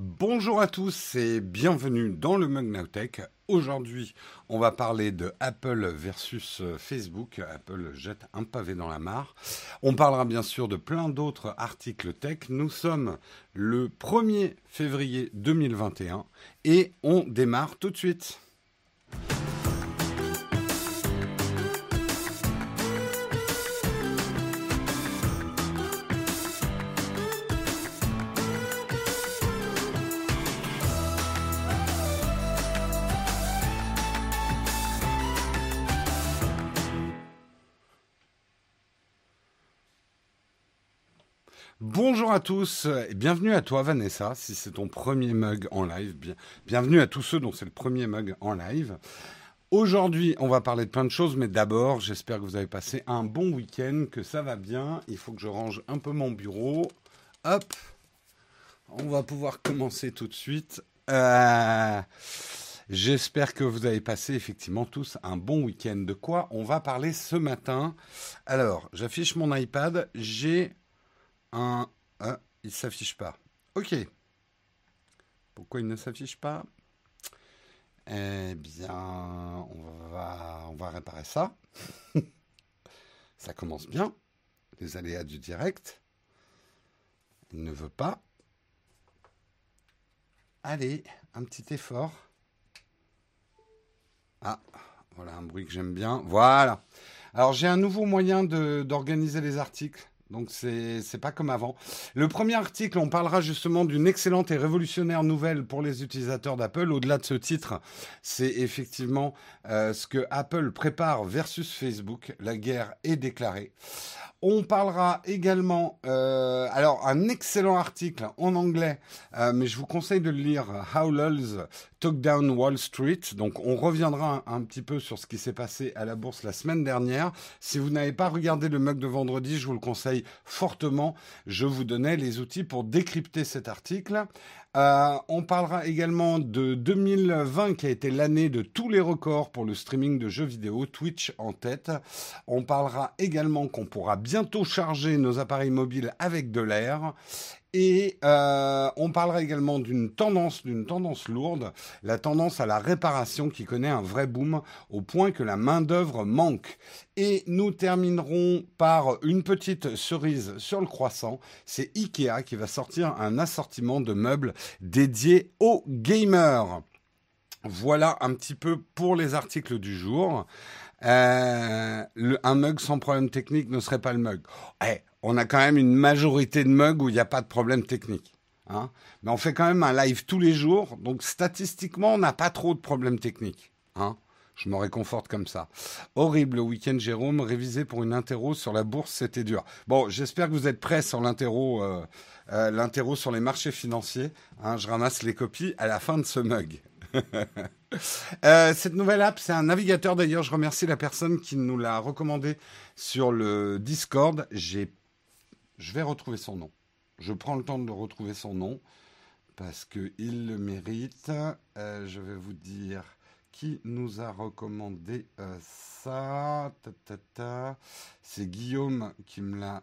Bonjour à tous et bienvenue dans le Mug Tech. Aujourd'hui, on va parler de Apple versus euh, Facebook. Apple jette un pavé dans la mare. On parlera bien sûr de plein d'autres articles tech. Nous sommes le 1er février 2021 et on démarre tout de suite. Bonjour à tous et bienvenue à toi Vanessa, si c'est ton premier mug en live. bienvenue à tous ceux dont c'est le premier mug en live. Aujourd'hui, on va parler de plein de choses, mais d'abord, j'espère que vous avez passé un bon week-end, que ça va bien. Il faut que je range un peu mon bureau. Hop, on va pouvoir commencer tout de suite. Euh, j'espère que vous avez passé effectivement tous un bon week-end. De quoi on va parler ce matin? Alors, j'affiche mon iPad. J'ai un... Ah, il ne s'affiche pas. Ok. Pourquoi il ne s'affiche pas? Eh bien, on va, on va réparer ça. ça commence bien. Les aléas du direct. Il ne veut pas. Allez, un petit effort. Ah, voilà un bruit que j'aime bien. Voilà. Alors j'ai un nouveau moyen d'organiser les articles. Donc c'est pas comme avant. Le premier article, on parlera justement d'une excellente et révolutionnaire nouvelle pour les utilisateurs d'Apple. Au-delà de ce titre, c'est effectivement euh, ce que Apple prépare versus Facebook. La guerre est déclarée. On parlera également, euh, alors un excellent article en anglais, euh, mais je vous conseille de le lire, How Lulz Took Down Wall Street. Donc on reviendra un, petit peu sur ce qui s'est passé à la bourse la semaine dernière. Si vous n'avez pas regardé le mug de vendredi, je vous le conseille fortement. Je vous donnais les outils pour décrypter cet article. Euh, on parlera également de 2020 qui a été l'année de tous les records pour le streaming de jeux vidéo, Twitch en tête. On parlera également qu'on pourra bientôt charger nos appareils mobiles avec de l'air. Et euh, on parlera également d'une tendance, d'une tendance lourde, la tendance à la réparation qui connaît un vrai boom au point que la main d'œuvre manque. Et nous terminerons par une petite cerise sur le croissant. C'est Ikea qui va sortir un assortiment de meubles dédiés aux gamers. Voilà un petit peu pour les articles du jour. Euh, un mug sans problème technique ne serait pas le mug. Eh, on a quand même une majorité de mugs où il n'y a pas de problème technique. Hein. Mais on fait quand même un live tous les jours, donc statistiquement, on n'a pas trop de problèmes techniques. Hein. Je me réconforte comme ça. Horrible le week-end, Jérôme. Révisé pour une interro sur la bourse, c'était dur. Bon, j'espère que vous êtes prêts sur l'interro, euh, euh sur les marchés financiers. Hein. je ramasse les copies à la fin de ce mug. Euh, cette nouvelle app, c'est un navigateur d'ailleurs. Je remercie la personne qui nous l'a recommandé sur le Discord. J'ai je vais retrouver son nom. Je prends le temps de retrouver son nom parce qu'il le mérite. Euh, je vais vous dire qui nous a recommandé euh, ça. C'est Guillaume qui me l'a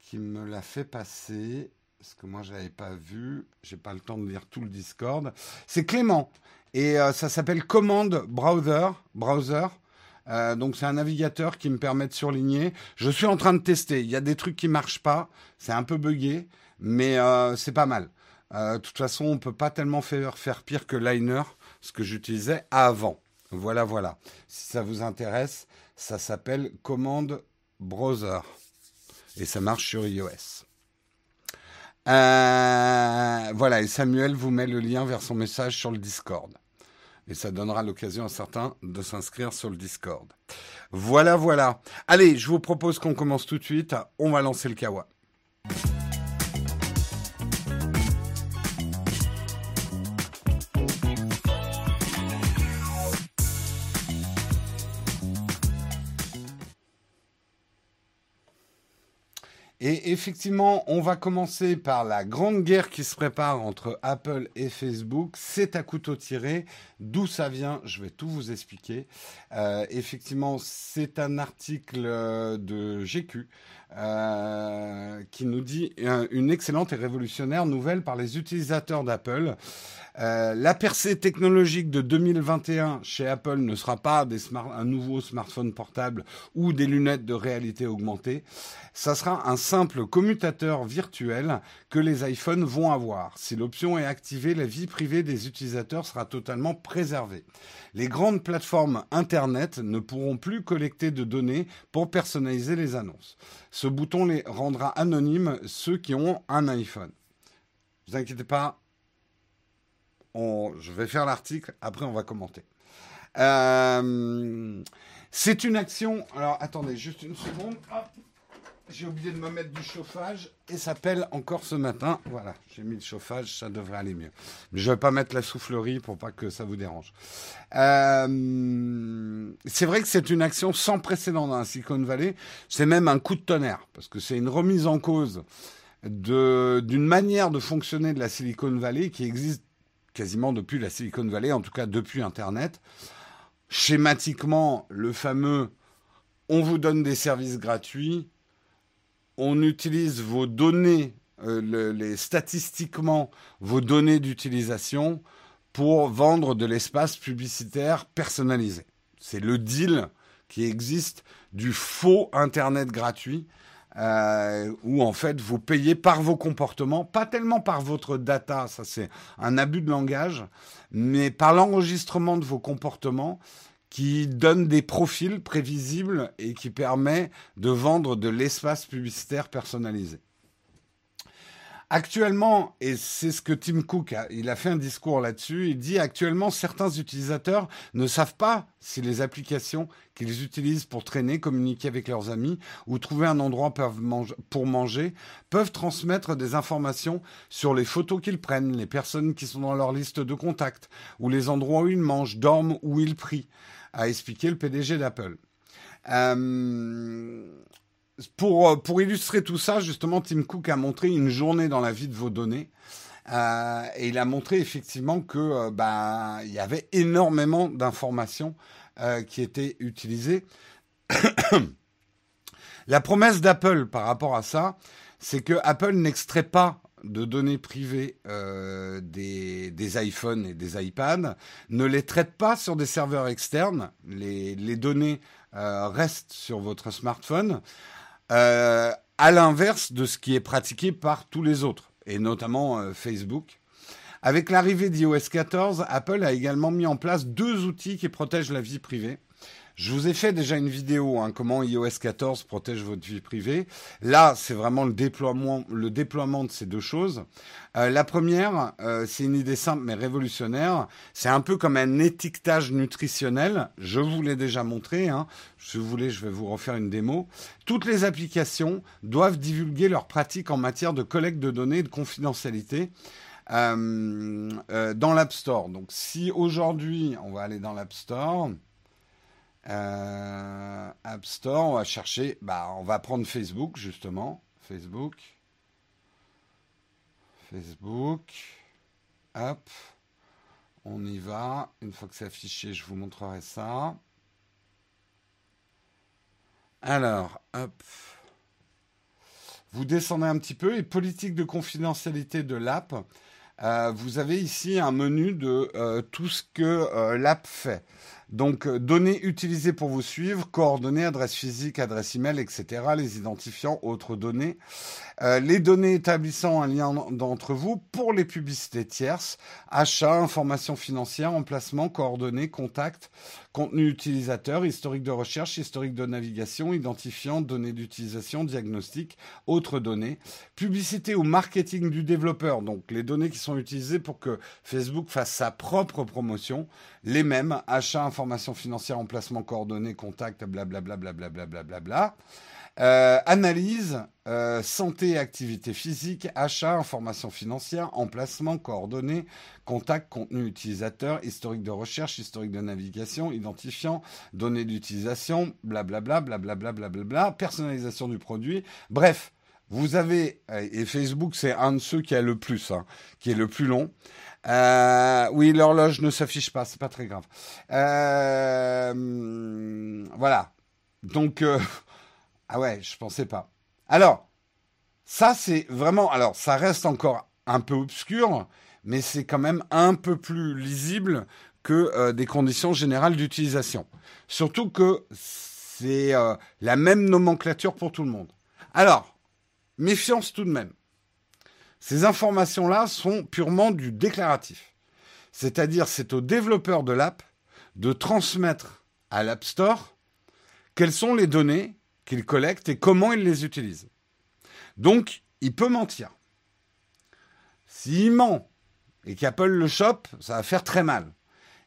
qui me l'a fait passer parce que moi je l'avais pas vu. J'ai pas le temps de lire tout le Discord. C'est Clément et euh, ça s'appelle Command Browser. Browser. Euh, donc c'est un navigateur qui me permet de surligner. Je suis en train de tester. Il y a des trucs qui marchent pas. C'est un peu buggé, mais euh, c'est pas mal. Euh, de toute façon, on peut pas tellement faire, faire pire que Liner, ce que j'utilisais avant. Voilà, voilà. Si ça vous intéresse, ça s'appelle Command Browser et ça marche sur iOS. voilà, et Samuel vous met le lien vers son message sur le Discord et ça donnera l'occasion à certains de s'inscrire sur le Discord. Voilà, voilà. Allez, je vous propose qu'on commence tout de suite. On va lancer le kawa. Et effectivement, on va commencer par la grande guerre qui se prépare entre Apple et Facebook. C'est à couteau tiré. D'où ça vient Je vais tout vous expliquer. Euh, effectivement, c'est un article euh, de GQ euh, qui nous dit une excellente et révolutionnaire nouvelle par les utilisateurs d'Apple. Euh, la percée technologique de 2021 chez Apple ne sera pas des un nouveau smartphone portable ou des lunettes de réalité augmentée. Ça sera un simple commutateur virtuel que les iPhones vont avoir. Si l'option est activée, la vie privée des utilisateurs sera totalement préservée. Les grandes plateformes Internet ne pourront plus collecter de données pour personnaliser les annonces. Ce bouton les rendra anonymes ceux qui ont un iPhone. Ne vous inquiétez pas, je vais faire l'article, après on va commenter. Euh, c'est une action. Alors attendez, juste une seconde. J'ai oublié de me mettre du chauffage et ça pèle encore ce matin. Voilà, j'ai mis le chauffage, ça devrait aller mieux. Mais je ne vais pas mettre la soufflerie pour pas que ça vous dérange. Euh, c'est vrai que c'est une action sans précédent dans la Silicon Valley. C'est même un coup de tonnerre parce que c'est une remise en cause d'une manière de fonctionner de la Silicon Valley qui existe quasiment depuis la Silicon Valley, en tout cas depuis Internet. Schématiquement, le fameux on vous donne des services gratuits, on utilise vos données, euh, statistiquement vos données d'utilisation pour vendre de l'espace publicitaire personnalisé. C'est le deal qui existe du faux Internet gratuit, euh, où en fait vous payez par vos comportements, pas tellement par votre data, ça c'est un abus de langage, mais par l'enregistrement de vos comportements qui donne des profils prévisibles et qui permet de vendre de l'espace publicitaire personnalisé. Actuellement, et c'est ce que Tim Cook a, il a fait un discours là-dessus, il dit actuellement certains utilisateurs ne savent pas si les applications qu'ils utilisent pour traîner, communiquer avec leurs amis ou trouver un endroit pour manger peuvent transmettre des informations sur les photos qu'ils prennent, les personnes qui sont dans leur liste de contacts ou les endroits où ils mangent, dorment ou ils prient a expliqué le PDG d'Apple. Euh, pour, pour illustrer tout ça, justement, Tim Cook a montré une journée dans la vie de vos données. Euh, et il a montré effectivement que euh, bah, il y avait énormément d'informations qui étaient utilisées. La promesse d'Apple par rapport à ça, c'est que Apple n'extrait pas de données privées euh, des, iPhones et des iPads ne les traite pas sur des serveurs externes. Les, données euh, restent sur votre smartphone, euh, à l'inverse de ce qui est pratiqué par tous les autres, et notamment Facebook. Avec l'arrivée d'iOS 14, Apple a également mis en place deux outils qui protègent la vie privée. Je vous ai fait déjà une vidéo, hein, comment iOS 14 protège votre vie privée. Là, c'est vraiment le déploiement, de ces deux choses. Euh, la première, euh, c'est une idée simple mais révolutionnaire. C'est un peu comme un étiquetage nutritionnel. Je vous l'ai déjà montré. Hein. Si vous voulez, je vais vous refaire une démo. Toutes les applications doivent divulguer leurs pratiques en matière de collecte de données et de confidentialité. Euh, dans l'App Store. Donc si aujourd'hui, on va aller dans l'App Store, euh, App Store, on va chercher, bah, on va prendre Facebook justement. Facebook. Facebook. Hop. On y va. Une fois que c'est affiché, je vous montrerai ça. Alors, hop. Vous descendez un petit peu et politique de confidentialité de l'app. Euh, vous avez ici un menu de euh, tout ce que l'app fait. Donc, euh, données utilisées pour vous suivre, coordonnées, adresse physique, adresse email, etc., les identifiants, autres données. Euh, les données établissant un lien d'entre vous pour les publicités tierces, achats, informations financières, emplacement, coordonnées, contacts, contenu utilisateur, historique de recherche, historique de navigation, identifiant, données d'utilisation, diagnostic, autres données, publicité ou marketing du développeur, donc les données qui sont utilisées pour que Facebook fasse sa propre promotion, les mêmes, achats, informations financières, emplacement, coordonnées, contacts, blablabla, blablabla, blablabla. Euh, analyse, euh, santé activité physique, achat, informations financières, emplacement, coordonnées, contact, contenu utilisateur, historique de recherche, historique de navigation, identifiant, données d'utilisation, blablabla, blablabla, blablabla, personnalisation du produit. Bref, vous avez, et Facebook c'est un de ceux qui a le plus, hein, qui est le plus long. Euh, oui, l'horloge ne s'affiche pas, c'est pas très grave. Euh, voilà. Donc, euh, ah ouais, je pensais pas. Alors, ça c'est vraiment, alors ça reste encore un peu obscur, mais c'est quand même un peu plus lisible que des conditions générales d'utilisation. Surtout que c'est la même nomenclature pour tout le monde. Alors, méfiance tout de même. Ces informations-là sont purement du déclaratif. C'est-à-dire, c'est au développeur de l'app de transmettre à l'App Store quelles sont les données qu'il collecte et comment il les utilise. Donc, il peut mentir. S'il ment et qu'Apple le chope, ça va faire très mal.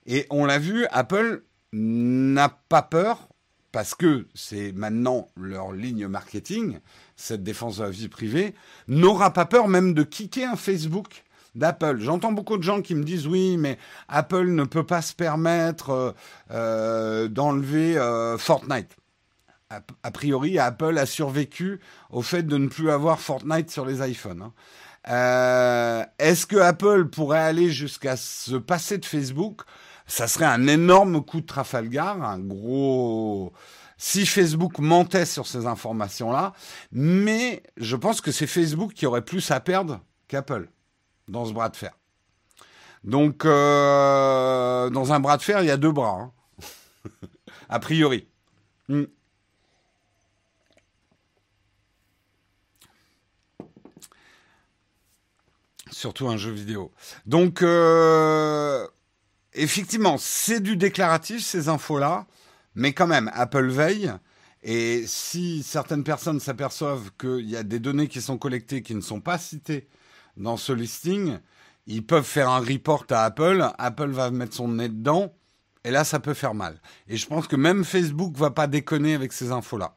Et on l'a vu, Apple n'a pas peur, parce que c'est maintenant leur ligne marketing, cette défense de la vie privée, n'aura pas peur même de kicker un Facebook d'Apple. J'entends beaucoup de gens qui me disent oui, mais Apple ne peut pas se permettre euh, euh, d'enlever euh, Fortnite. A, priori, Apple a survécu au fait de ne plus avoir Fortnite sur les iPhones. Hein. Est-ce que Apple pourrait aller jusqu'à se passer de Facebook? Ça serait un énorme coup de Trafalgar, un gros... Si Facebook mentait sur ces informations-là, mais je pense que c'est Facebook qui aurait plus à perdre qu'Apple dans ce bras de fer. Donc, euh, dans un bras de fer, il y a deux bras, hein. a priori. Hmm. Surtout un jeu vidéo. Donc, euh, effectivement, c'est du déclaratif, ces infos-là, mais quand même, Apple veille. Et si certaines personnes s'aperçoivent qu'il y a des données qui sont collectées qui ne sont pas citées dans ce listing, ils peuvent faire un report à Apple. Apple va mettre son nez dedans. Et là, ça peut faire mal. Et je pense que même Facebook va pas déconner avec ces infos-là.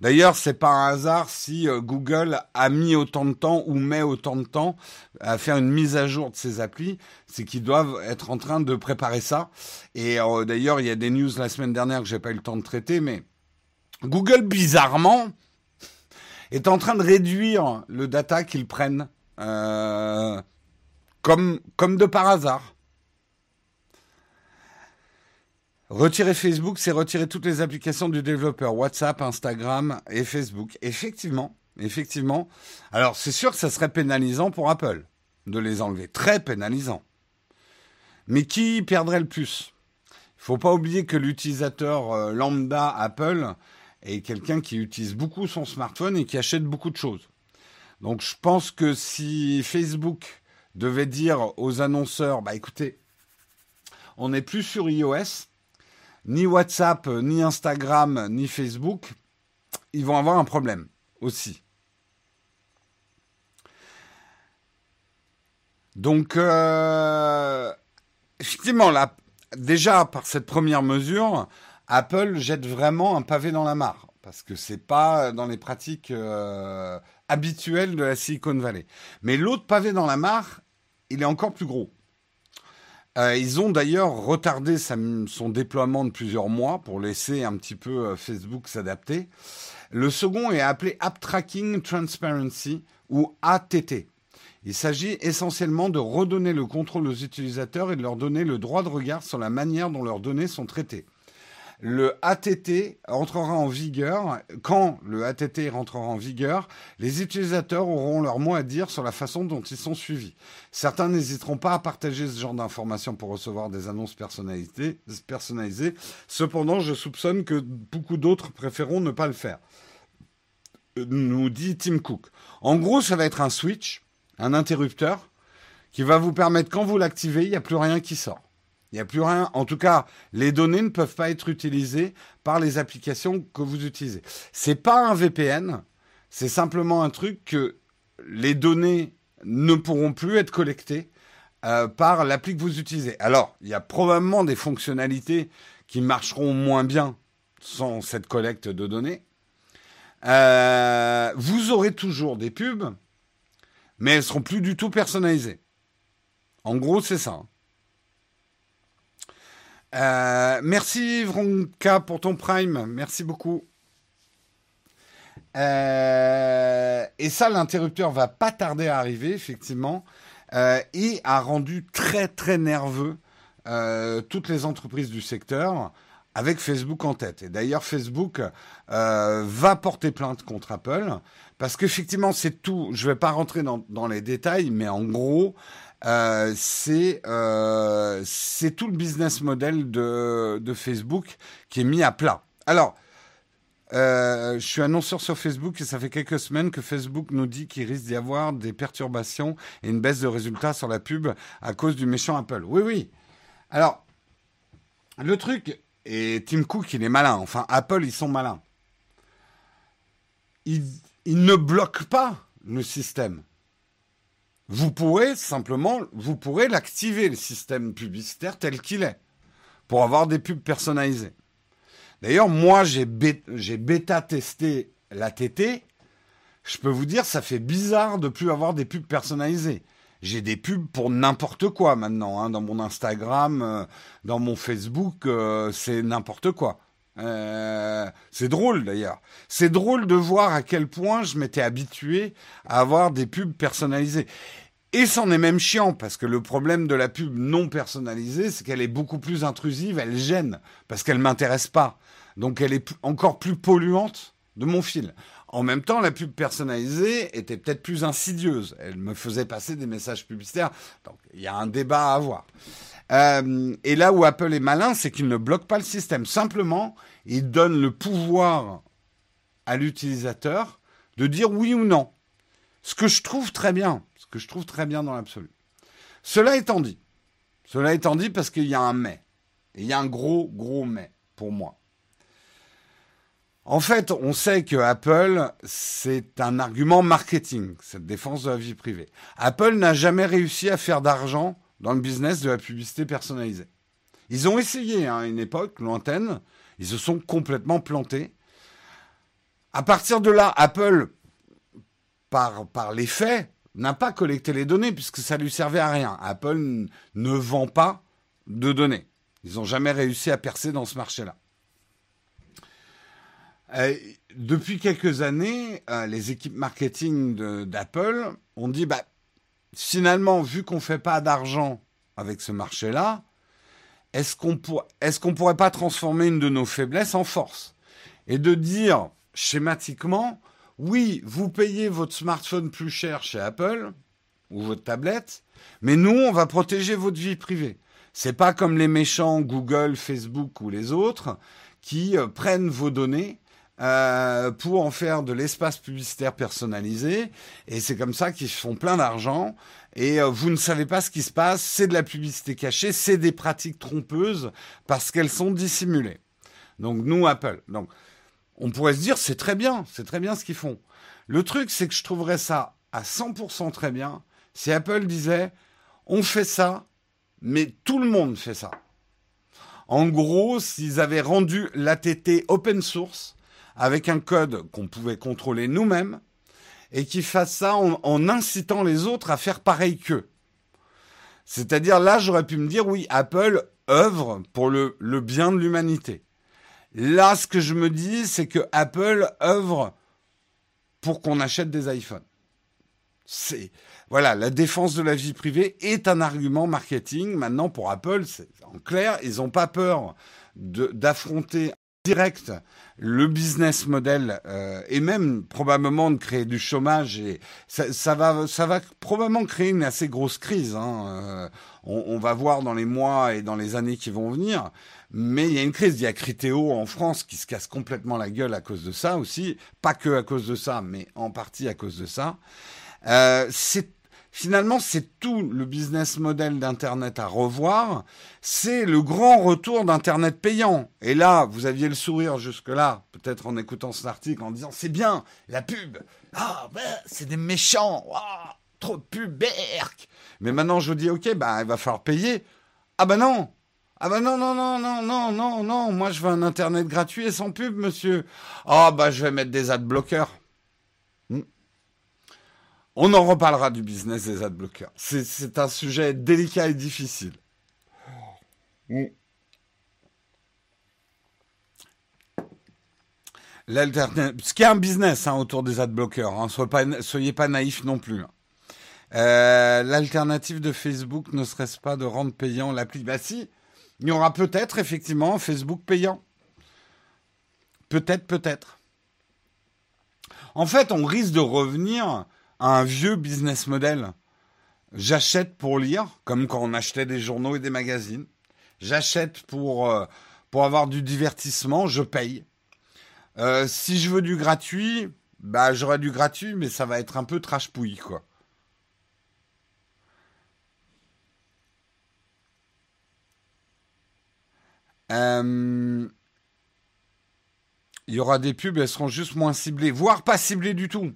D'ailleurs, c'est pas un hasard si euh, Google a mis autant de temps ou met autant de temps à faire une mise à jour de ses applis, c'est qu'ils doivent être en train de préparer ça. Et euh, d'ailleurs, il y a des news la semaine dernière que j'ai pas eu le temps de traiter, mais Google bizarrement est en train de réduire le data qu'ils prennent euh, comme comme de par hasard. Retirer Facebook, c'est retirer toutes les applications du développeur, WhatsApp, Instagram et Facebook. Effectivement, effectivement. Alors c'est sûr que ça serait pénalisant pour Apple de les enlever, très pénalisant. Mais qui perdrait le plus? Il faut pas oublier que l'utilisateur euh, lambda Apple est quelqu'un qui utilise beaucoup son smartphone et qui achète beaucoup de choses. Donc je pense que si Facebook devait dire aux annonceurs, bah écoutez, on n'est plus sur iOS, ni WhatsApp, ni Instagram, ni Facebook, ils vont avoir un problème aussi. Donc, euh, effectivement, déjà par cette première mesure, Apple jette vraiment un pavé dans la mare parce que c'est pas dans les pratiques euh, habituelles de la Silicon Valley. Mais l'autre pavé dans la mare, il est encore plus gros. Euh, ils ont d'ailleurs retardé son déploiement de plusieurs mois pour laisser un petit peu euh, Facebook s'adapter. Le second est appelé App Tracking Transparency ou ATT. Il s'agit essentiellement de redonner le contrôle aux utilisateurs et de leur donner le droit de regard sur la manière dont leurs données sont traitées le ATT entrera en vigueur. Quand le ATT rentrera en vigueur, les utilisateurs auront leur mot à dire sur la façon dont ils sont suivis. Certains n'hésiteront pas à partager ce genre d'informations pour recevoir des annonces personnalisées. Cependant, je soupçonne que beaucoup d'autres préféreront ne pas le faire. Nous dit Tim Cook. En gros, ça va être un switch, un interrupteur, qui va vous permettre, quand vous l'activez, il n'y a plus rien qui sort. Il n'y a plus rien. En tout cas, les données ne peuvent pas être utilisées par les applications que vous utilisez. C'est pas un VPN. C'est simplement un truc que les données ne pourront plus être collectées euh, par l'appli que vous utilisez. Alors, il y a probablement des fonctionnalités qui marcheront moins bien sans cette collecte de données. Euh, vous aurez toujours des pubs, mais elles seront plus du tout personnalisées. En gros, c'est ça. Euh, merci Vronka pour ton prime, merci beaucoup. Euh, et ça, l'interrupteur va pas tarder à arriver, effectivement, euh, et a rendu très très nerveux toutes les entreprises du secteur avec Facebook en tête. Et d'ailleurs, Facebook euh, va porter plainte contre Apple parce qu'effectivement, c'est tout. Je ne vais pas rentrer dans, les détails, mais en gros, euh, euh, c'est tout le business model de, de, Facebook qui est mis à plat. Alors, je suis annonceur sur Facebook et ça fait quelques semaines que Facebook nous dit qu'il risque d'y avoir des perturbations et une baisse de résultats sur la pub à cause du méchant Apple. Oui, oui. Alors, le truc, et Tim Cook, il est malin. Enfin, Apple, ils sont malins. Ils, ne bloquent pas le système. Vous pourrez simplement, vous pourrez l'activer, le système publicitaire tel qu'il est, pour avoir des pubs personnalisées. D'ailleurs, moi, j'ai bêta testé la TT. Je peux vous dire, ça fait bizarre de plus avoir des pubs personnalisées j'ai des pubs pour n'importe quoi maintenant. Hein, dans mon Instagram, euh, dans mon Facebook, euh, c'est n'importe quoi. Euh, c'est drôle d'ailleurs. C'est drôle de voir à quel point je m'étais habitué à avoir des pubs personnalisées. Et c'en est même chiant, parce que le problème de la pub non personnalisée, c'est qu'elle est beaucoup plus intrusive, elle gêne, parce qu'elle m'intéresse pas. Donc elle est encore plus polluante de mon fil. En même temps, la pub personnalisée était peut-être plus insidieuse. Elle me faisait passer des messages publicitaires. Donc, il y a un débat à avoir. Euh, et là où Apple est malin, c'est qu'il ne bloque pas le système. Simplement, il donne le pouvoir à l'utilisateur de dire oui ou non. Ce que je trouve très bien. Ce que je trouve très bien dans l'absolu. Cela étant dit, cela étant dit parce qu'il y a un mais. il y a un gros, gros mais pour moi. En fait, on sait que Apple, c'est un argument marketing, cette défense de la vie privée. Apple n'a jamais réussi à faire d'argent dans le business de la publicité personnalisée. Ils ont essayé hein, à une époque lointaine, ils se sont complètement plantés. À partir de là, Apple, par, par les faits, n'a pas collecté les données puisque ça lui servait à rien. Apple ne vend pas de données. Ils n'ont jamais réussi à percer dans ce marché-là. Euh, depuis quelques années, euh, les équipes marketing d'Apple ont dit, bah, finalement, vu qu'on ne fait pas d'argent avec ce marché-là, est-ce qu'on ne pourrait pas transformer une de nos faiblesses en force? Et de dire schématiquement, oui, vous payez votre smartphone plus cher chez Apple ou votre tablette, mais nous, on va protéger votre vie privée. C'est pas comme les méchants Google, Facebook ou les autres qui euh, prennent vos données euh, pour en faire de l'espace publicitaire personnalisé. Et c'est comme ça qu'ils font plein d'argent. Et euh, vous ne savez pas ce qui se passe. C'est de la publicité cachée, c'est des pratiques trompeuses parce qu'elles sont dissimulées. Donc nous, Apple. Donc on pourrait se dire c'est très bien, c'est très bien ce qu'ils font. Le truc, c'est que je trouverais ça à 100% très bien si Apple disait on fait ça, mais tout le monde fait ça. En gros, s'ils avaient rendu l'ATT open source, avec un code qu'on pouvait contrôler nous-mêmes et qui fasse ça en, incitant les autres à faire pareil qu'eux. C'est-à-dire là, j'aurais pu me dire, oui, Apple œuvre pour le, bien de l'humanité. Là, ce que je me dis, c'est que Apple œuvre pour qu'on achète des iPhones. C'est voilà, la défense de la vie privée est un argument marketing. Maintenant, pour Apple, c'est en clair, ils n'ont pas peur d'affronter direct le business model euh, et même probablement de créer du chômage et ça, va ça va probablement créer une assez grosse crise. Hein. Euh, on, va voir dans les mois et dans les années qui vont venir. Mais il y a une crise. Il y a Critéo en France qui se casse complètement la gueule à cause de ça aussi. Pas que à cause de ça, mais en partie à cause de ça. Euh, c'est Finalement, c'est tout le business model d'Internet à revoir. C'est le grand retour d'Internet payant. Et là, vous aviez le sourire jusque-là, peut-être en écoutant cet article, en disant c'est bien, la pub. Ah, ben, c'est des méchants. Ah, trop de pub, berk. Mais maintenant, je vous dis, ok, bah, il va falloir payer. Ah ben non, ah ben non, non, non, non, non, non, non, moi je veux un Internet gratuit et sans pub, monsieur. Ah bah je vais mettre des adblockers. On en reparlera du business des adblockers. C'est un sujet délicat et difficile. Ce qui est un business hein, autour des adblockers, hein. soyez, pas, soyez pas naïfs non plus. Hein. Euh, l'alternative de Facebook ne serait-ce pas de rendre payant l'appli? Bah si, il y aura peut-être effectivement Facebook payant. Peut-être, peut-être. En fait, on risque de revenir un vieux business model. J'achète pour lire, comme quand on achetait des journaux et des magazines. J'achète pour, euh, avoir du divertissement, je paye. Euh, si je veux du gratuit, bah j'aurai du gratuit, mais ça va être un peu trash pouille, quoi. Euh, il y aura des pubs, elles seront juste moins ciblées, voire pas ciblées du tout.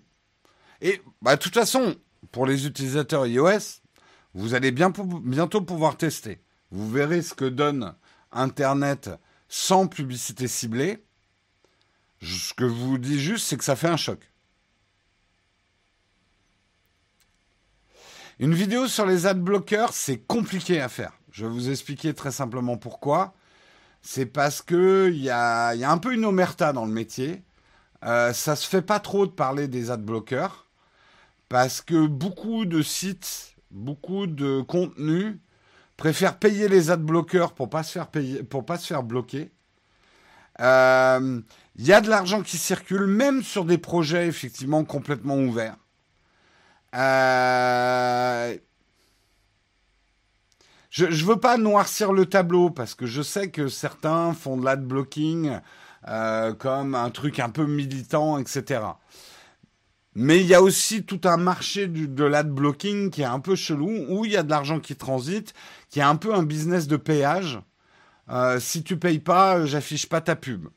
Et bah, de toute façon, pour les utilisateurs iOS, vous allez bien bientôt pouvoir tester. Vous verrez ce que donne Internet sans publicité ciblée. Ce que je vous dis juste, c'est que ça fait un choc. Une vidéo sur les ad bloqueurs, c'est compliqué à faire. Je vais vous expliquer très simplement pourquoi. C'est parce que il y a, un peu une omerta dans le métier. Euh, ça se fait pas trop de parler des ad bloqueurs parce que beaucoup de sites, beaucoup de contenus préfèrent payer les ad bloqueurs pour pas se faire payer, pour pas se faire bloquer. Il euh, y a de l'argent qui circule, même sur des projets effectivement complètement ouverts. Euh, je ne veux pas noircir le tableau parce que je sais que certains font de l'ad blocking euh, comme un truc un peu militant, etc. Mais il y a aussi tout un marché de l'ad blocking qui est un peu chelou, où il y a de l'argent qui transite, qui est un peu un business de péage. Euh, si tu payes pas, j'affiche pas ta pub.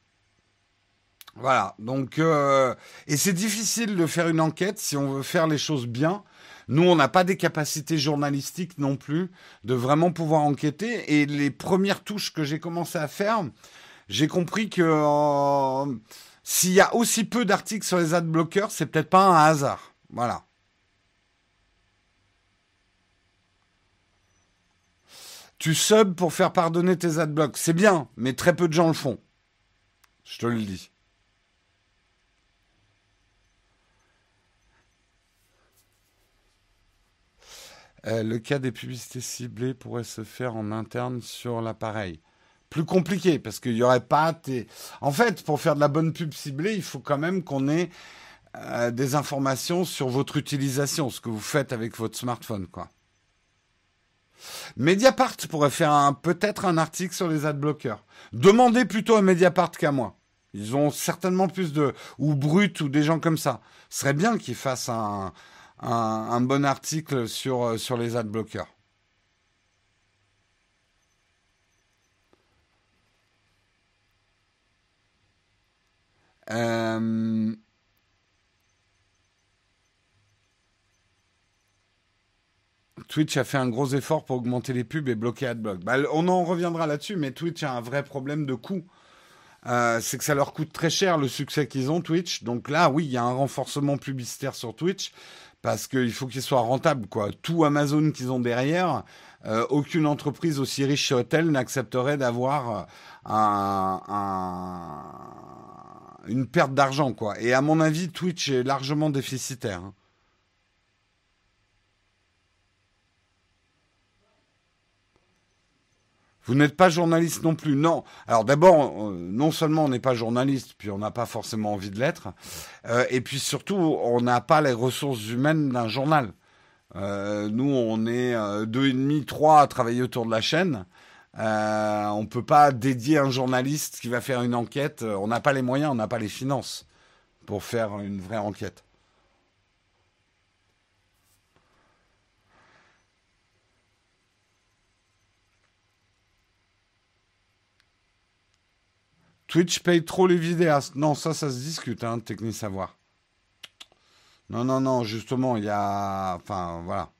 Voilà. Donc, euh, et c'est difficile de faire une enquête si on veut faire les choses bien. Nous, on n'a pas des capacités journalistiques non plus de vraiment pouvoir enquêter. Et les premières touches que j'ai commencé à faire, j'ai compris que euh, s'il y a aussi peu d'articles sur les ad c'est peut-être pas un hasard. Voilà. Tu subs pour faire pardonner tes adblocks. C'est bien, mais très peu de gens le font. Je te le dis. Euh, le cas des publicités ciblées pourrait se faire en interne sur l'appareil. Plus compliqué parce qu'il n'y aurait pas. En fait, pour faire de la bonne pub ciblée, il faut quand même qu'on ait euh, des informations sur votre utilisation, ce que vous faites avec votre smartphone, quoi. Mediapart pourrait faire peut-être un article sur les adblockers. Demandez plutôt à Mediapart qu'à moi. Ils ont certainement plus de ou Brut ou des gens comme ça. Ce serait bien qu'ils fassent un, un, bon article sur, euh, sur les adblockers. Euh, Twitch a fait un gros effort pour augmenter les pubs et bloquer AdBlock. Bah, on en reviendra là-dessus, mais Twitch a un vrai problème de coût. Euh, c'est que ça leur coûte très cher le succès qu'ils ont, Twitch. Donc là, oui, il y a un renforcement publicitaire sur Twitch parce qu'il faut qu'ils soient rentables. Quoi. Tout Amazon qu'ils ont derrière, euh, aucune entreprise aussi riche Hotel n'accepterait d'avoir un, une perte d'argent. quoi. Et à mon avis, Twitch est largement déficitaire. Hein. Vous n'êtes pas journaliste non plus, non. Alors d'abord, euh, non seulement on n'est pas journaliste, puis on n'a pas forcément envie de l'être, euh, et puis surtout, on n'a pas les ressources humaines d'un journal. Euh, nous, on est deux et demi, trois à travailler autour de la chaîne. On ne peut pas dédier un journaliste qui va faire une enquête. On n'a pas les moyens, on n'a pas les finances pour faire une vraie enquête. Twitch paye trop les vidéastes. Non, ça, ça se discute, hein, technique savoir. Non, non, non, justement, il y a. Enfin, voilà.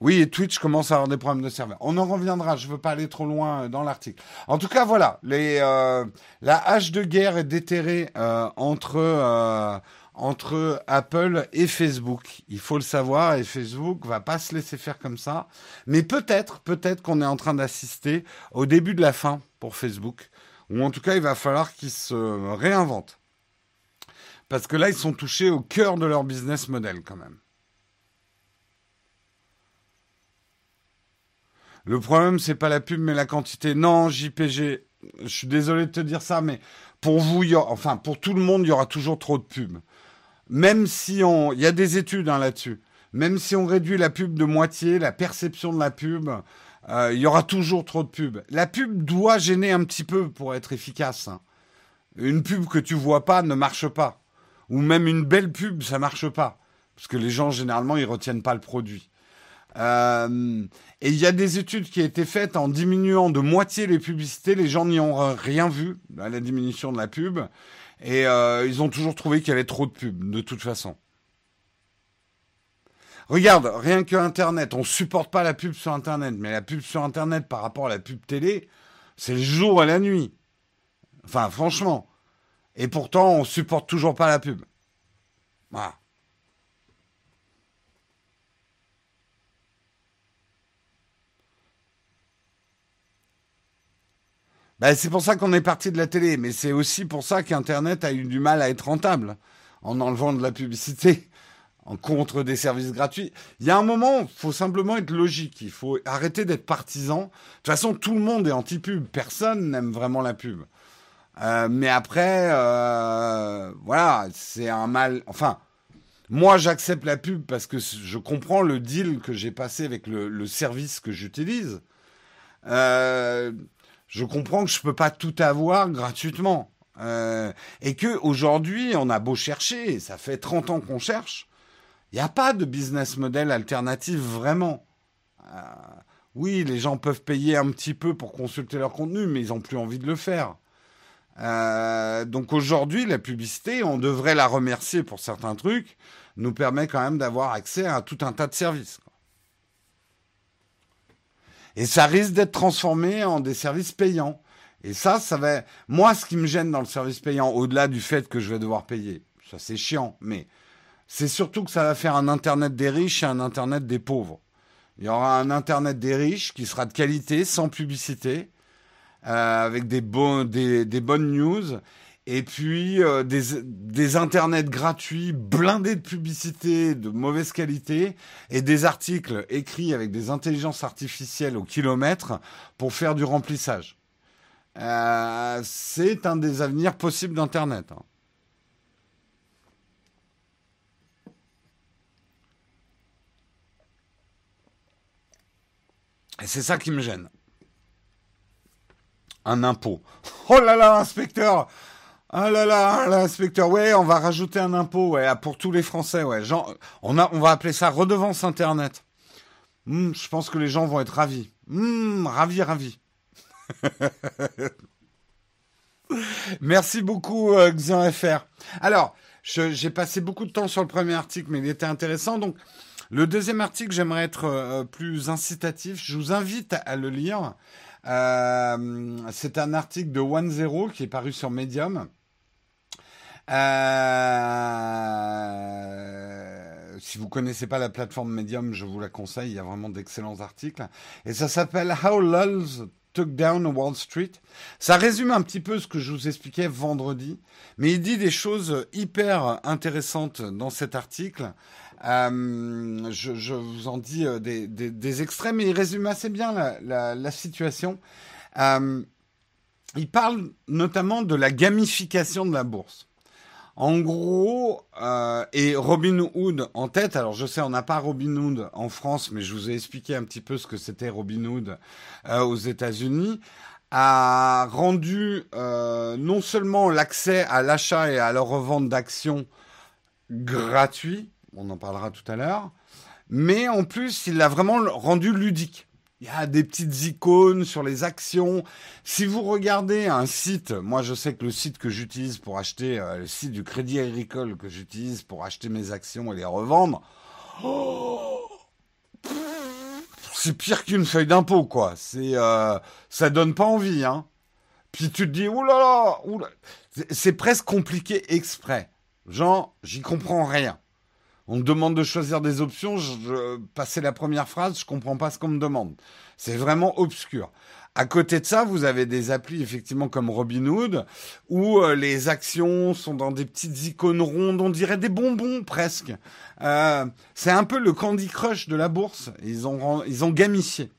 Oui, et Twitch commence à avoir des problèmes de serveur. On en reviendra, je ne veux pas aller trop loin euh, dans l'article. En tout cas, voilà, les, euh, la hache de guerre est déterrée euh, entre, entre Apple et Facebook. Il faut le savoir et Facebook va pas se laisser faire comme ça. Mais peut-être, peut-être qu'on est en train d'assister au début de la fin pour Facebook. Ou en tout cas, il va falloir qu'ils se réinventent. Parce que là, ils sont touchés au cœur de leur business model quand même. Le problème, c'est pas la pub, mais la quantité. Non, JPG, je suis désolé de te dire ça, mais pour vous, enfin, pour tout le monde, il y aura toujours trop de pubs. Même si on, il y a des études hein, là-dessus. Même si on réduit la pub de moitié, la perception de la pub, euh, il y aura toujours trop de pubs. La pub doit gêner un petit peu pour être efficace. Hein. Une pub que tu vois pas ne marche pas. Ou même une belle pub, ça marche pas. Parce que les gens, généralement, ils retiennent pas le produit. Euh, et il y a des études qui ont été faites en diminuant de moitié les publicités. Les gens n'y ont rien vu à la diminution de la pub. Et euh, ils ont toujours trouvé qu'il y avait trop de pubs, de toute façon. Regarde, rien que Internet, on supporte pas la pub sur Internet, mais la pub sur Internet par rapport à la pub télé, c'est le jour et la nuit. Enfin, franchement. Et pourtant, on supporte toujours pas la pub. Voilà. Ben, c'est pour ça qu'on est parti de la télé, mais c'est aussi pour ça qu'Internet a eu du mal à être rentable en enlevant de la publicité, en contre des services gratuits. Il y a un moment, il faut simplement être logique, il faut arrêter d'être partisan. De toute façon, tout le monde est anti-pub, personne n'aime vraiment la pub. Euh, mais après, euh, voilà, c'est un mal. Enfin, moi, j'accepte la pub parce que je comprends le deal que j'ai passé avec le, le service que j'utilise. Euh, je comprends que je peux pas tout avoir gratuitement. Euh, et que aujourd'hui, on a beau chercher, ça fait 30 ans qu'on cherche, il n'y a pas de business model alternatif vraiment. Euh, oui, les gens peuvent payer un petit peu pour consulter leur contenu, mais ils n'ont plus envie de le faire. Euh, donc aujourd'hui, la publicité, on devrait la remercier pour certains trucs, nous permet quand même d'avoir accès à tout un tas de services. Et ça risque d'être transformé en des services payants. Et ça, ça va. Moi, ce qui me gêne dans le service payant, au-delà du fait que je vais devoir payer, ça c'est chiant, mais c'est surtout que ça va faire un Internet des riches et un Internet des pauvres. Il y aura un Internet des riches qui sera de qualité, sans publicité, euh, avec des, des bonnes news, et puis euh, des, internets gratuits blindés de publicité de mauvaise qualité et des articles écrits avec des intelligences artificielles au kilomètre pour faire du remplissage. Euh, c'est un des avenirs possibles d'Internet. Hein. Et c'est ça qui me gêne. Un impôt. Oh là là, inspecteur ah là là, l'inspecteur, ouais, on va rajouter un impôt, ouais, pour tous les Français, ouais. on, va appeler ça redevance Internet. Hmm, je pense que les gens vont être ravis. Hmm, ravis, ravis. Merci beaucoup, euh. Alors, j'ai passé beaucoup de temps sur le premier article, mais il était intéressant. Donc, le deuxième article, j'aimerais être euh, plus incitatif. Je vous invite à, le lire. Euh, c'est un article de One Zero qui est paru sur Medium. Euh, si vous connaissez pas la plateforme Medium, je vous la conseille. Il y a vraiment d'excellents articles. Et ça s'appelle How Lulz Took Down Wall Street. Ça résume un petit peu ce que je vous expliquais vendredi, mais il dit des choses hyper intéressantes dans cet article. Euh, je, vous en dis euh, des, des, extraits, mais il résume assez bien la, situation. il parle notamment de la gamification de la bourse. En gros, euh, et Robin Hood en tête. Alors je sais, on n'a pas Robin Hood en France, mais je vous ai expliqué un petit peu ce que c'était Robin Hood euh, aux États-Unis a rendu euh, non seulement l'accès à l'achat et à la revente d'actions gratuit, on en parlera tout à l'heure, mais en plus il l'a vraiment rendu ludique. Il y a des petites icônes sur les actions. Si vous regardez un site, moi je sais que le site que j'utilise pour acheter, euh, le site du Crédit Agricole que j'utilise pour acheter mes actions et les revendre, oh, c'est pire qu'une feuille d'impôt quoi. C'est, euh, ça donne pas envie hein. Puis tu te dis oulala, oulala. c'est presque compliqué exprès. Genre, j'y comprends rien. On me demande de choisir des options, je, passer la première phrase, je comprends pas ce qu'on me demande. C'est vraiment obscur. À côté de ça, vous avez des applis effectivement comme Robinhood où euh, les actions sont dans des petites icônes rondes, on dirait des bonbons presque. Euh, c'est un peu le Candy Crush de la bourse. Ils ont ils ont gamifié.